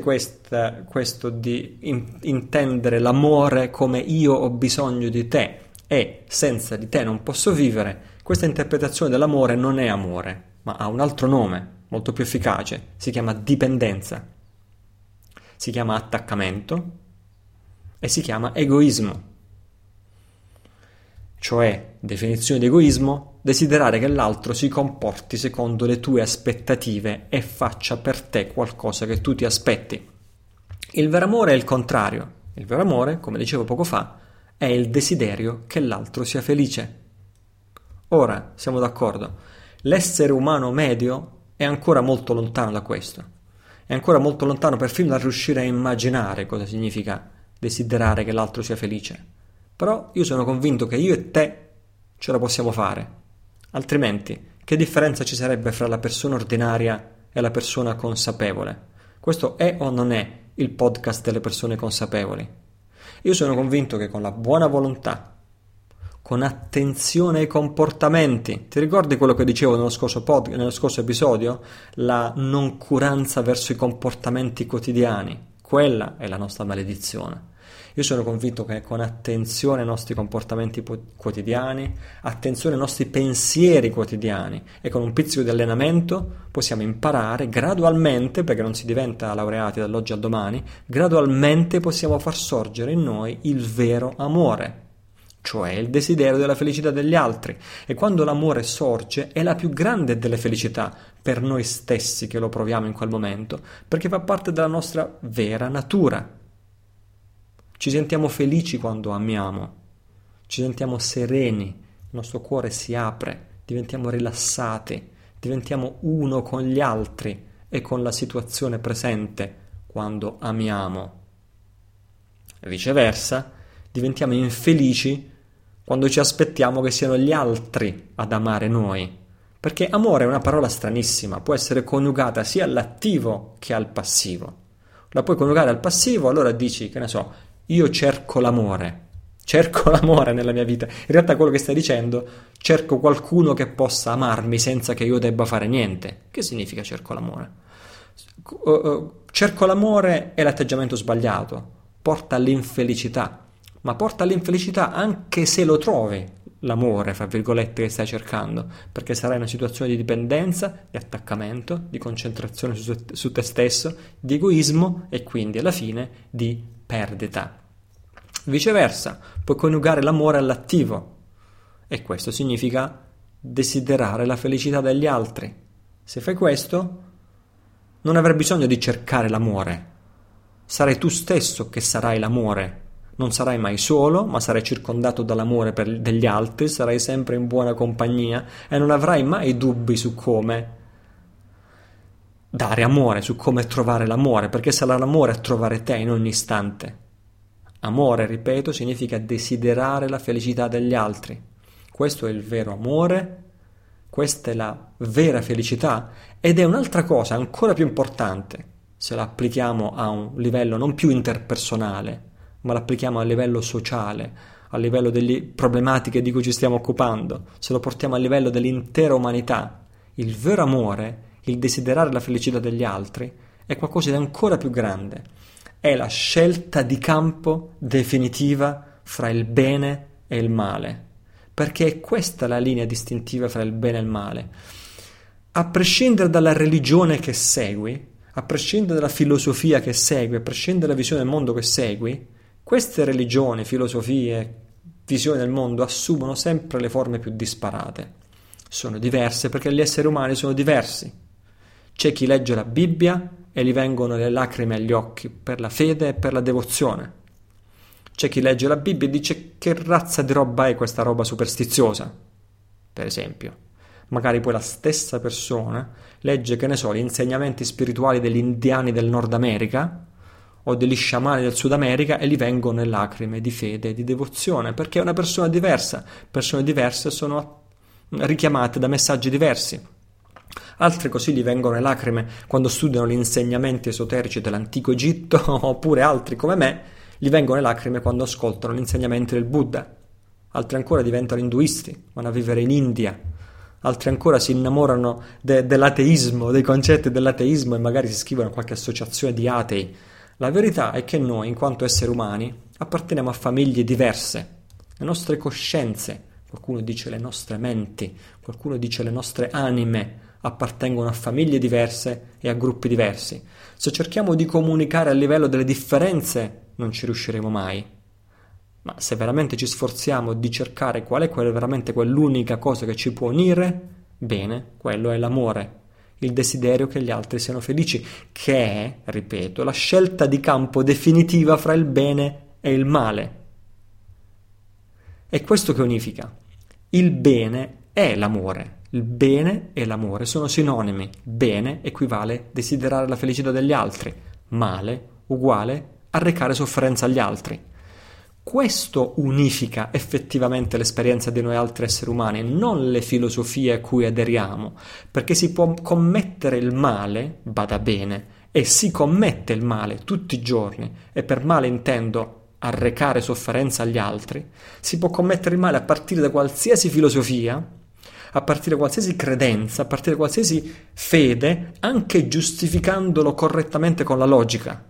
Queste, questo di in, intendere l'amore come io ho bisogno di te e senza di te non posso vivere, questa interpretazione dell'amore non è amore, ma ha un altro nome, molto più efficace, si chiama dipendenza, si chiama attaccamento e si chiama egoismo cioè, definizione di egoismo, desiderare che l'altro si comporti secondo le tue aspettative e faccia per te qualcosa che tu ti aspetti. Il vero amore è il contrario. Il vero amore, come dicevo poco fa, è il desiderio che l'altro sia felice. Ora, siamo d'accordo, l'essere umano medio è ancora molto lontano da questo. È ancora molto lontano perfino da riuscire a immaginare cosa significa desiderare che l'altro sia felice. Però io sono convinto che io e te ce la possiamo fare. Altrimenti, che differenza ci sarebbe fra la persona ordinaria e la persona consapevole? Questo è o non è il podcast delle persone consapevoli? Io sono convinto che con la buona volontà, con attenzione ai comportamenti. Ti ricordi quello che dicevo nello scorso, pod, nello scorso episodio? La noncuranza verso i comportamenti quotidiani. Quella è la nostra maledizione. Io sono convinto che con attenzione ai nostri comportamenti quotidiani, attenzione ai nostri pensieri quotidiani e con un pizzico di allenamento possiamo imparare gradualmente, perché non si diventa laureati dall'oggi al domani, gradualmente possiamo far sorgere in noi il vero amore cioè il desiderio della felicità degli altri. E quando l'amore sorge è la più grande delle felicità per noi stessi che lo proviamo in quel momento, perché fa parte della nostra vera natura. Ci sentiamo felici quando amiamo, ci sentiamo sereni, il nostro cuore si apre, diventiamo rilassati, diventiamo uno con gli altri e con la situazione presente quando amiamo. Viceversa, diventiamo infelici quando ci aspettiamo che siano gli altri ad amare noi. Perché amore è una parola stranissima, può essere coniugata sia all'attivo che al passivo. La puoi coniugare al passivo, allora dici, che ne so, io cerco l'amore, cerco l'amore nella mia vita. In realtà quello che stai dicendo, cerco qualcuno che possa amarmi senza che io debba fare niente. Che significa cerco l'amore? Uh, uh, cerco l'amore è l'atteggiamento sbagliato, porta all'infelicità, ma porta all'infelicità anche se lo trovi l'amore, fra virgolette, che stai cercando, perché sarai in una situazione di dipendenza, di attaccamento, di concentrazione su, su te stesso, di egoismo e quindi alla fine di perdita. Viceversa, puoi coniugare l'amore all'attivo e questo significa desiderare la felicità degli altri. Se fai questo, non avrai bisogno di cercare l'amore. Sarai tu stesso che sarai l'amore. Non sarai mai solo, ma sarai circondato dall'amore degli altri, sarai sempre in buona compagnia e non avrai mai dubbi su come dare amore, su come trovare l'amore, perché sarà l'amore a trovare te in ogni istante. Amore, ripeto, significa desiderare la felicità degli altri. Questo è il vero amore, questa è la vera felicità ed è un'altra cosa ancora più importante se la applichiamo a un livello non più interpersonale, ma l'applichiamo a livello sociale, a livello delle problematiche di cui ci stiamo occupando, se lo portiamo a livello dell'intera umanità. Il vero amore il desiderare la felicità degli altri è qualcosa di ancora più grande. È la scelta di campo definitiva fra il bene e il male, perché è questa la linea distintiva fra il bene e il male. A prescindere dalla religione che segui, a prescindere dalla filosofia che segui, a prescindere dalla visione del mondo che segui, queste religioni, filosofie, visioni del mondo assumono sempre le forme più disparate. Sono diverse perché gli esseri umani sono diversi. C'è chi legge la Bibbia e gli vengono le lacrime agli occhi per la fede e per la devozione. C'è chi legge la Bibbia e dice che razza di roba è questa roba superstiziosa, per esempio. Magari poi la stessa persona legge, che ne so, gli insegnamenti spirituali degli indiani del Nord America o degli sciamani del Sud America e gli vengono le lacrime di fede e di devozione, perché è una persona diversa. Persone diverse sono richiamate da messaggi diversi. Altri così gli vengono le lacrime quando studiano gli insegnamenti esoterici dell'antico Egitto, oppure altri come me gli vengono le lacrime quando ascoltano gli insegnamenti del Buddha. Altri ancora diventano induisti, vanno a vivere in India. Altri ancora si innamorano de- dell'ateismo, dei concetti dell'ateismo e magari si iscrivono a qualche associazione di atei. La verità è che noi, in quanto esseri umani, apparteniamo a famiglie diverse. Le nostre coscienze, qualcuno dice le nostre menti, qualcuno dice le nostre anime, appartengono a famiglie diverse e a gruppi diversi. Se cerchiamo di comunicare a livello delle differenze, non ci riusciremo mai. Ma se veramente ci sforziamo di cercare qual è veramente quell'unica cosa che ci può unire, bene, quello è l'amore, il desiderio che gli altri siano felici, che è, ripeto, la scelta di campo definitiva fra il bene e il male. È questo che unifica. Il bene è l'amore. Il bene e l'amore sono sinonimi. Bene equivale desiderare la felicità degli altri, male uguale arrecare sofferenza agli altri. Questo unifica effettivamente l'esperienza di noi altri esseri umani, non le filosofie a cui aderiamo, perché si può commettere il male, bada bene, e si commette il male tutti i giorni, e per male intendo arrecare sofferenza agli altri, si può commettere il male a partire da qualsiasi filosofia, a partire da qualsiasi credenza, a partire da qualsiasi fede, anche giustificandolo correttamente con la logica.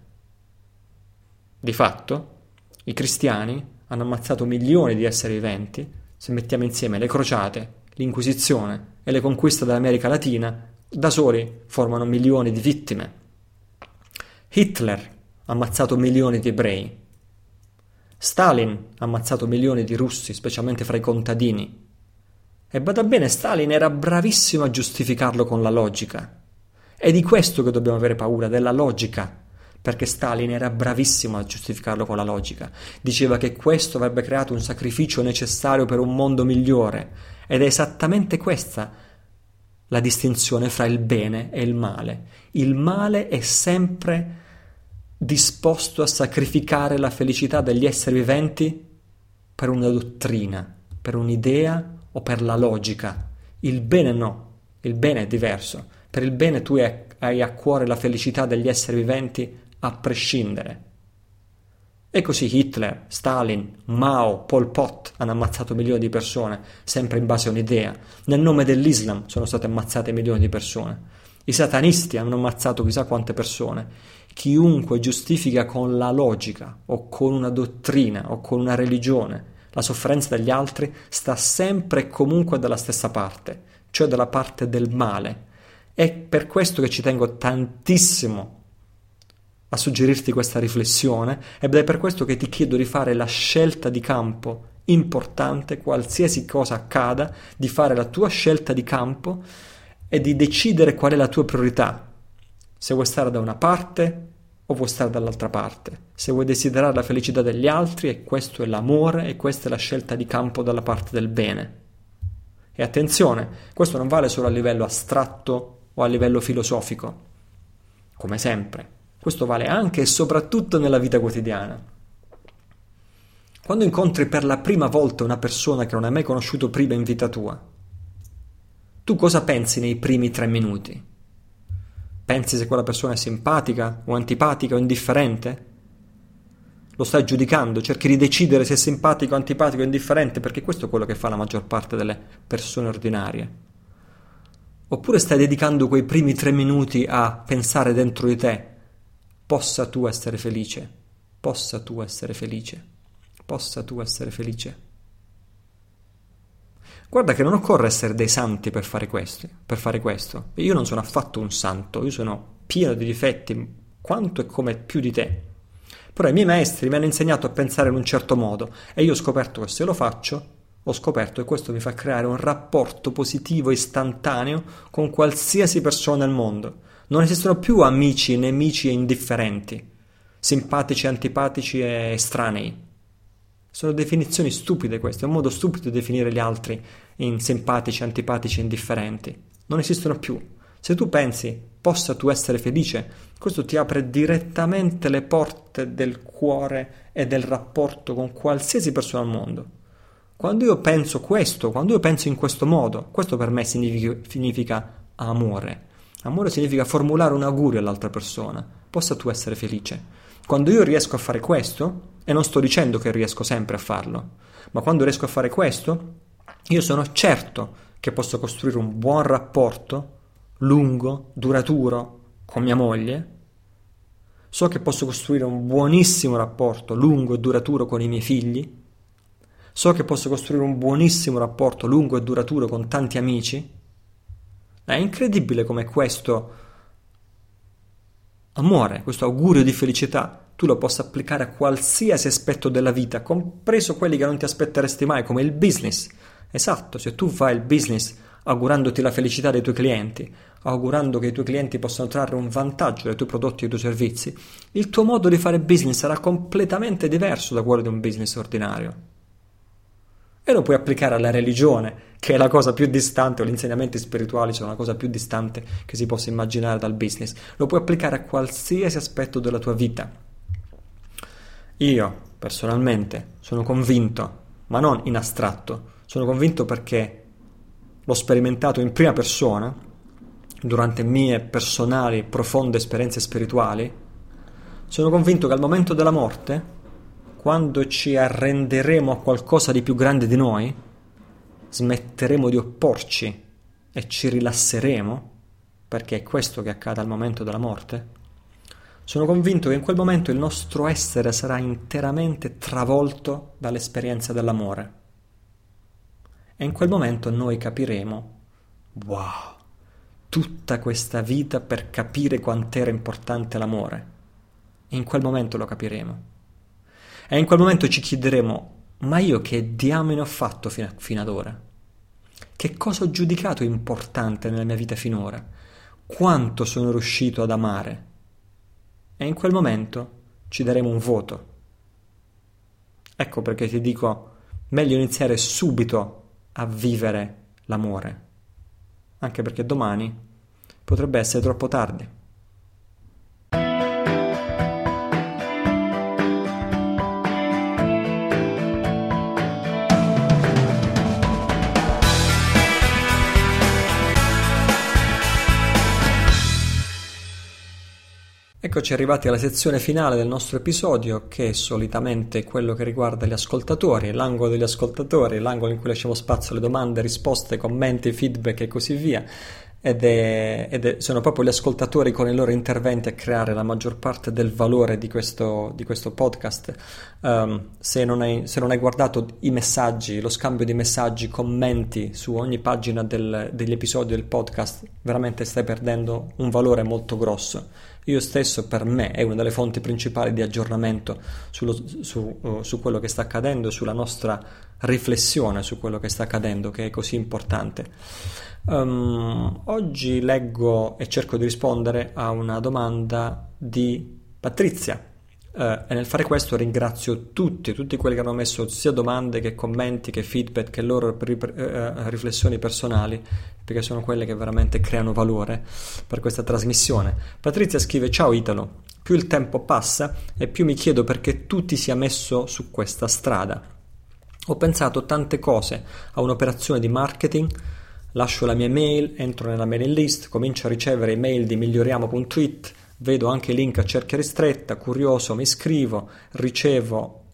Di fatto, i cristiani hanno ammazzato milioni di esseri viventi, se mettiamo insieme le crociate, l'Inquisizione e le conquiste dell'America Latina, da soli formano milioni di vittime. Hitler ha ammazzato milioni di ebrei. Stalin ha ammazzato milioni di russi, specialmente fra i contadini. E bada bene, Stalin era bravissimo a giustificarlo con la logica. È di questo che dobbiamo avere paura, della logica, perché Stalin era bravissimo a giustificarlo con la logica. Diceva che questo avrebbe creato un sacrificio necessario per un mondo migliore. Ed è esattamente questa la distinzione fra il bene e il male. Il male è sempre disposto a sacrificare la felicità degli esseri viventi per una dottrina, per un'idea o per la logica. Il bene no, il bene è diverso. Per il bene tu hai a cuore la felicità degli esseri viventi a prescindere. E così Hitler, Stalin, Mao, Pol Pot hanno ammazzato milioni di persone, sempre in base a un'idea. Nel nome dell'Islam sono state ammazzate milioni di persone. I satanisti hanno ammazzato chissà quante persone. Chiunque giustifica con la logica o con una dottrina o con una religione la sofferenza degli altri sta sempre e comunque dalla stessa parte, cioè dalla parte del male. È per questo che ci tengo tantissimo a suggerirti questa riflessione ed è per questo che ti chiedo di fare la scelta di campo importante, qualsiasi cosa accada, di fare la tua scelta di campo e di decidere qual è la tua priorità. Se vuoi stare da una parte o vuoi stare dall'altra parte. Se vuoi desiderare la felicità degli altri, e questo è l'amore e questa è la scelta di campo dalla parte del bene. E attenzione, questo non vale solo a livello astratto o a livello filosofico. Come sempre, questo vale anche e soprattutto nella vita quotidiana. Quando incontri per la prima volta una persona che non hai mai conosciuto prima in vita tua, tu cosa pensi nei primi tre minuti? Pensi se quella persona è simpatica o antipatica o indifferente? Lo stai giudicando, cerchi di decidere se è simpatico, antipatico o indifferente, perché questo è quello che fa la maggior parte delle persone ordinarie. Oppure stai dedicando quei primi tre minuti a pensare dentro di te, possa tu essere felice, possa tu essere felice, possa tu essere felice. Guarda che non occorre essere dei santi per fare questo. Per fare questo. Io non sono affatto un santo, io sono pieno di difetti, quanto e come più di te. Però i miei maestri mi hanno insegnato a pensare in un certo modo e io ho scoperto che se lo faccio, ho scoperto che questo mi fa creare un rapporto positivo istantaneo con qualsiasi persona nel mondo. Non esistono più amici, nemici e indifferenti, simpatici, antipatici e estranei. Sono definizioni stupide queste, è un modo stupido di definire gli altri in simpatici, antipatici, indifferenti. Non esistono più. Se tu pensi possa tu essere felice, questo ti apre direttamente le porte del cuore e del rapporto con qualsiasi persona al mondo. Quando io penso questo, quando io penso in questo modo, questo per me significa, significa amore. Amore significa formulare un augurio all'altra persona, possa tu essere felice. Quando io riesco a fare questo, e non sto dicendo che riesco sempre a farlo, ma quando riesco a fare questo, io sono certo che posso costruire un buon rapporto, lungo, duraturo, con mia moglie. So che posso costruire un buonissimo rapporto, lungo e duraturo con i miei figli. So che posso costruire un buonissimo rapporto, lungo e duraturo con tanti amici. È incredibile come questo amore, questo augurio di felicità, tu lo possa applicare a qualsiasi aspetto della vita, compreso quelli che non ti aspetteresti mai, come il business. Esatto, se tu fai il business augurandoti la felicità dei tuoi clienti, augurando che i tuoi clienti possano trarre un vantaggio dai tuoi prodotti e dai tuoi servizi, il tuo modo di fare business sarà completamente diverso da quello di un business ordinario. E lo puoi applicare alla religione, che è la cosa più distante, o gli insegnamenti spirituali sono la cosa più distante che si possa immaginare dal business. Lo puoi applicare a qualsiasi aspetto della tua vita. Io, personalmente, sono convinto, ma non in astratto, sono convinto perché l'ho sperimentato in prima persona, durante mie personali profonde esperienze spirituali, sono convinto che al momento della morte quando ci arrenderemo a qualcosa di più grande di noi, smetteremo di opporci e ci rilasseremo, perché è questo che accade al momento della morte, sono convinto che in quel momento il nostro essere sarà interamente travolto dall'esperienza dell'amore. E in quel momento noi capiremo, wow, tutta questa vita per capire quant'era importante l'amore. In quel momento lo capiremo. E in quel momento ci chiederemo, ma io che diamine ho fatto fino, a, fino ad ora? Che cosa ho giudicato importante nella mia vita finora? Quanto sono riuscito ad amare? E in quel momento ci daremo un voto. Ecco perché ti dico, meglio iniziare subito a vivere l'amore, anche perché domani potrebbe essere troppo tardi. Eccoci arrivati alla sezione finale del nostro episodio, che è solitamente quello che riguarda gli ascoltatori, l'angolo degli ascoltatori, l'angolo in cui lasciamo spazio alle domande, risposte, commenti, feedback e così via. Ed, è, ed è, sono proprio gli ascoltatori con i loro interventi a creare la maggior parte del valore di questo, di questo podcast. Um, se, non hai, se, non hai, guardato i messaggi, lo scambio di messaggi, commenti su ogni pagina del, degli episodi del podcast, veramente stai perdendo un valore molto grosso. Io stesso per me è una delle fonti principali di aggiornamento sullo, su, uh, su quello che sta accadendo, sulla nostra riflessione su quello che sta accadendo, che è così importante. Um, oggi leggo e cerco di rispondere a una domanda di Patrizia. Uh, e nel fare questo ringrazio tutti, tutti quelli che hanno messo sia domande che commenti che feedback che loro uh, riflessioni personali, perché sono quelle che veramente creano valore per questa trasmissione. Patrizia scrive: Ciao Italo, più il tempo passa e più mi chiedo perché tu ti sia messo su questa strada. Ho pensato tante cose a un'operazione di marketing Lascio la mia mail, entro nella mailing list, comincio a ricevere email di miglioriamo.it, vedo anche link a cerchia ristretta, curioso mi iscrivo, ricevo,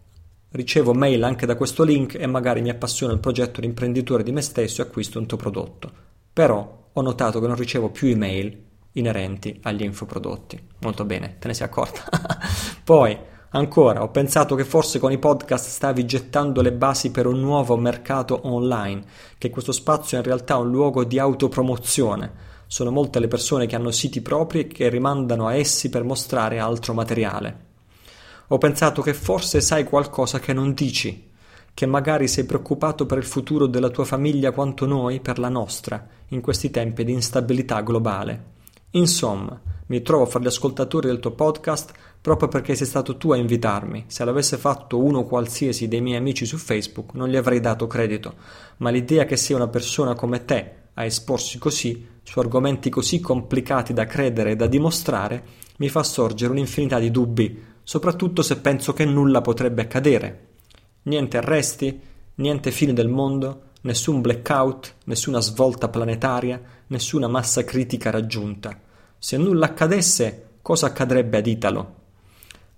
ricevo mail anche da questo link e magari mi appassiona il progetto di imprenditore di me stesso e acquisto un tuo prodotto. Però ho notato che non ricevo più email inerenti agli infoprodotti. Molto bene, te ne sei accorta? Poi Ancora, ho pensato che forse con i podcast stavi gettando le basi per un nuovo mercato online, che questo spazio è in realtà un luogo di autopromozione. Sono molte le persone che hanno siti propri e che rimandano a essi per mostrare altro materiale. Ho pensato che forse sai qualcosa che non dici, che magari sei preoccupato per il futuro della tua famiglia quanto noi per la nostra, in questi tempi di instabilità globale. Insomma, mi trovo fra gli ascoltatori del tuo podcast proprio perché sei stato tu a invitarmi. Se l'avesse fatto uno qualsiasi dei miei amici su Facebook non gli avrei dato credito, ma l'idea che sia una persona come te a esporsi così, su argomenti così complicati da credere e da dimostrare, mi fa sorgere un'infinità di dubbi, soprattutto se penso che nulla potrebbe accadere. Niente arresti, niente fine del mondo, nessun blackout, nessuna svolta planetaria, nessuna massa critica raggiunta. Se nulla accadesse, cosa accadrebbe ad Italo?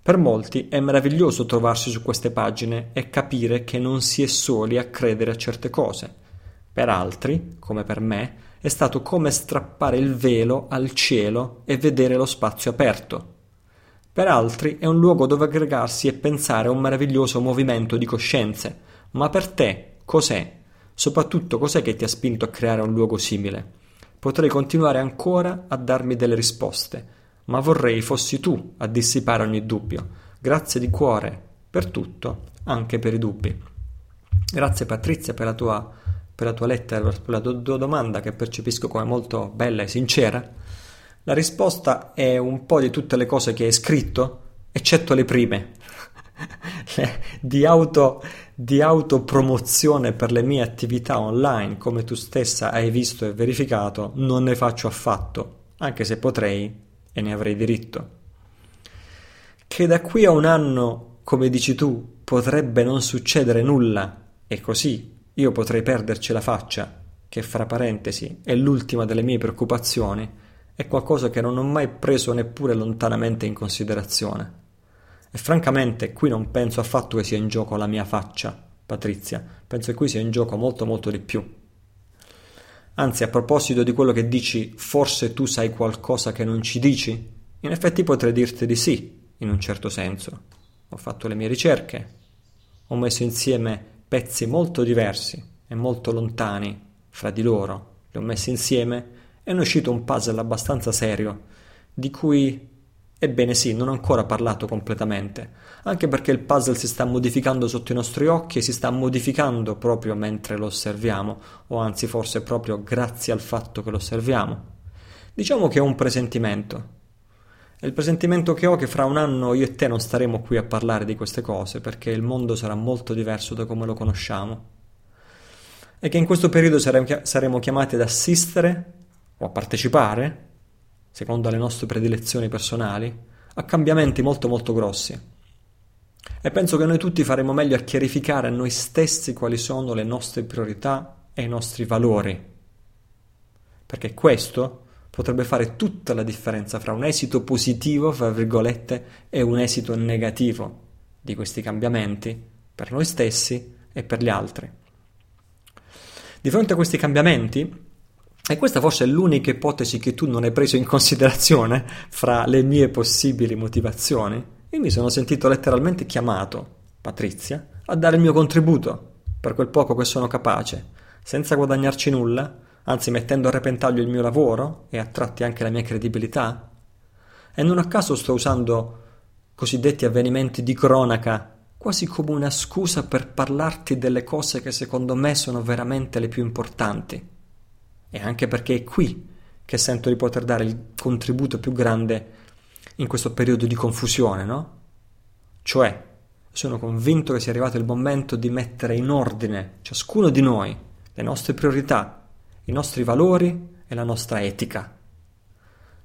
Per molti è meraviglioso trovarsi su queste pagine e capire che non si è soli a credere a certe cose. Per altri, come per me, è stato come strappare il velo al cielo e vedere lo spazio aperto. Per altri è un luogo dove aggregarsi e pensare a un meraviglioso movimento di coscienze, ma per te cos'è? Soprattutto cos'è che ti ha spinto a creare un luogo simile? Potrei continuare ancora a darmi delle risposte, ma vorrei fossi tu a dissipare ogni dubbio. Grazie di cuore per tutto, anche per i dubbi. Grazie Patrizia per la tua, per la tua lettera, per la tua, domanda che percepisco come molto bella e sincera. La risposta è un po' di tutte le cose che hai scritto, eccetto le prime. di, auto, di autopromozione per le mie attività online, come tu stessa hai visto e verificato, non ne faccio affatto, anche se potrei e ne avrei diritto. Che da qui a un anno, come dici tu, potrebbe non succedere nulla, e così io potrei perderci la faccia, che fra parentesi è l'ultima delle mie preoccupazioni, è qualcosa che non ho mai preso neppure lontanamente in considerazione. E francamente qui non penso affatto che sia in gioco la mia faccia, Patrizia, penso che qui sia in gioco molto molto di più. Anzi, a proposito di quello che dici, forse tu sai qualcosa che non ci dici? In effetti potrei dirti di sì, in un certo senso. Ho fatto le mie ricerche, ho messo insieme pezzi molto diversi e molto lontani fra di loro, li ho messi insieme e ne è uscito un puzzle abbastanza serio, di cui Ebbene sì, non ho ancora parlato completamente, anche perché il puzzle si sta modificando sotto i nostri occhi e si sta modificando proprio mentre lo osserviamo, o anzi forse proprio grazie al fatto che lo osserviamo. Diciamo che ho un presentimento. E il presentimento che ho è che fra un anno io e te non staremo qui a parlare di queste cose, perché il mondo sarà molto diverso da come lo conosciamo. E che in questo periodo saremo chiamati ad assistere o a partecipare secondo le nostre predilezioni personali, a cambiamenti molto molto grossi. E penso che noi tutti faremo meglio a chiarificare a noi stessi quali sono le nostre priorità e i nostri valori. Perché questo potrebbe fare tutta la differenza fra un esito positivo, fra virgolette, e un esito negativo di questi cambiamenti per noi stessi e per gli altri. Di fronte a questi cambiamenti, e questa forse è l'unica ipotesi che tu non hai preso in considerazione fra le mie possibili motivazioni. Io mi sono sentito letteralmente chiamato, Patrizia, a dare il mio contributo, per quel poco che sono capace, senza guadagnarci nulla, anzi mettendo a repentaglio il mio lavoro e a tratti anche la mia credibilità. E non a caso sto usando cosiddetti avvenimenti di cronaca quasi come una scusa per parlarti delle cose che secondo me sono veramente le più importanti e anche perché è qui che sento di poter dare il contributo più grande in questo periodo di confusione, no? Cioè, sono convinto che sia arrivato il momento di mettere in ordine ciascuno di noi le nostre priorità, i nostri valori e la nostra etica.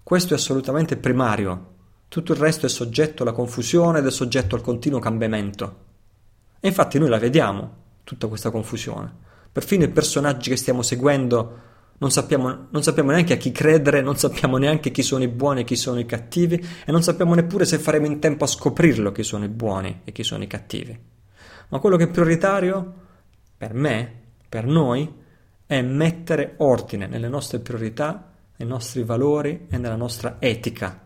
Questo è assolutamente primario, tutto il resto è soggetto alla confusione ed è soggetto al continuo cambiamento. E infatti noi la vediamo, tutta questa confusione. Perfino i personaggi che stiamo seguendo non sappiamo, non sappiamo, neanche a chi credere, non sappiamo neanche chi sono i buoni e chi sono i cattivi e non sappiamo neppure se faremo in tempo a scoprirlo chi sono i buoni e chi sono i cattivi. Ma quello che è prioritario per me, per noi, è mettere ordine nelle nostre priorità, nei nostri valori e nella nostra etica.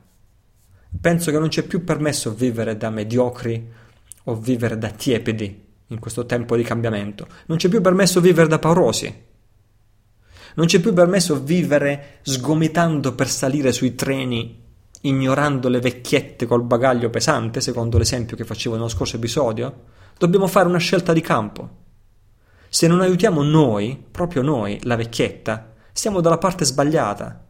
Penso che non c'è più permesso vivere da mediocri o vivere da tiepidi in questo tempo di cambiamento. Non c'è più permesso vivere da paurosi non c'è più permesso vivere sgomitando per salire sui treni, ignorando le vecchiette col bagaglio pesante, secondo l'esempio che facevo nello scorso episodio. Dobbiamo fare una scelta di campo. Se non aiutiamo noi, proprio noi, la vecchietta, siamo dalla parte sbagliata.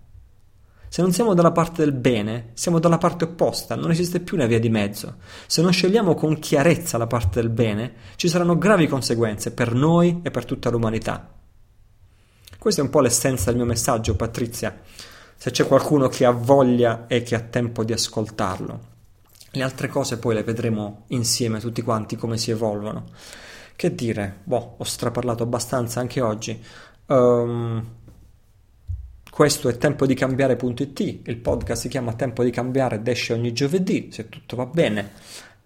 Se non siamo dalla parte del bene, siamo dalla parte opposta, non esiste più una via di mezzo. Se non scegliamo con chiarezza la parte del bene, ci saranno gravi conseguenze per noi e per tutta l'umanità. Questa è un po' l'essenza del mio messaggio, Patrizia, se c'è qualcuno che ha voglia e che ha tempo di ascoltarlo. Le altre cose poi le vedremo insieme tutti quanti come si evolvono. Che dire, boh, ho straparlato abbastanza anche oggi. Um, questo è Tempo di Cambiare.it, il podcast si chiama Tempo di Cambiare ed esce ogni giovedì, se tutto va bene.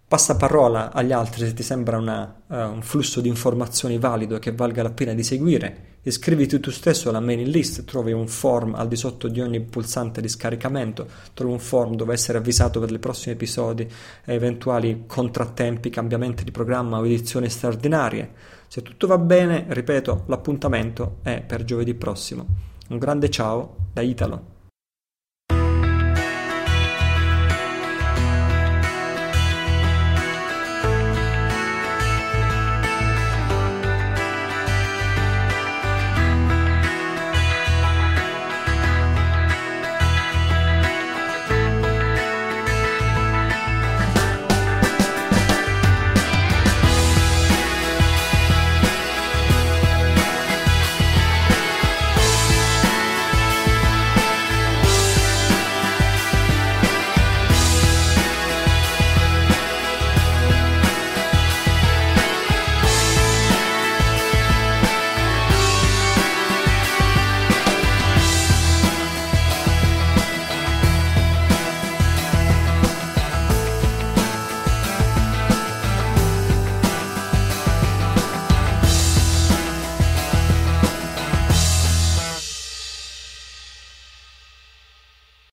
Passa parola agli altri se ti sembra una, uh, un flusso di informazioni valido che valga la pena di seguire. Iscriviti tu stesso alla mailing list, trovi un form al di sotto di ogni pulsante di scaricamento, trovi un form dove essere avvisato per i prossimi episodi eventuali contrattempi, cambiamenti di programma o edizioni straordinarie. Se tutto va bene, ripeto, l'appuntamento è per giovedì prossimo. Un grande ciao da Italo.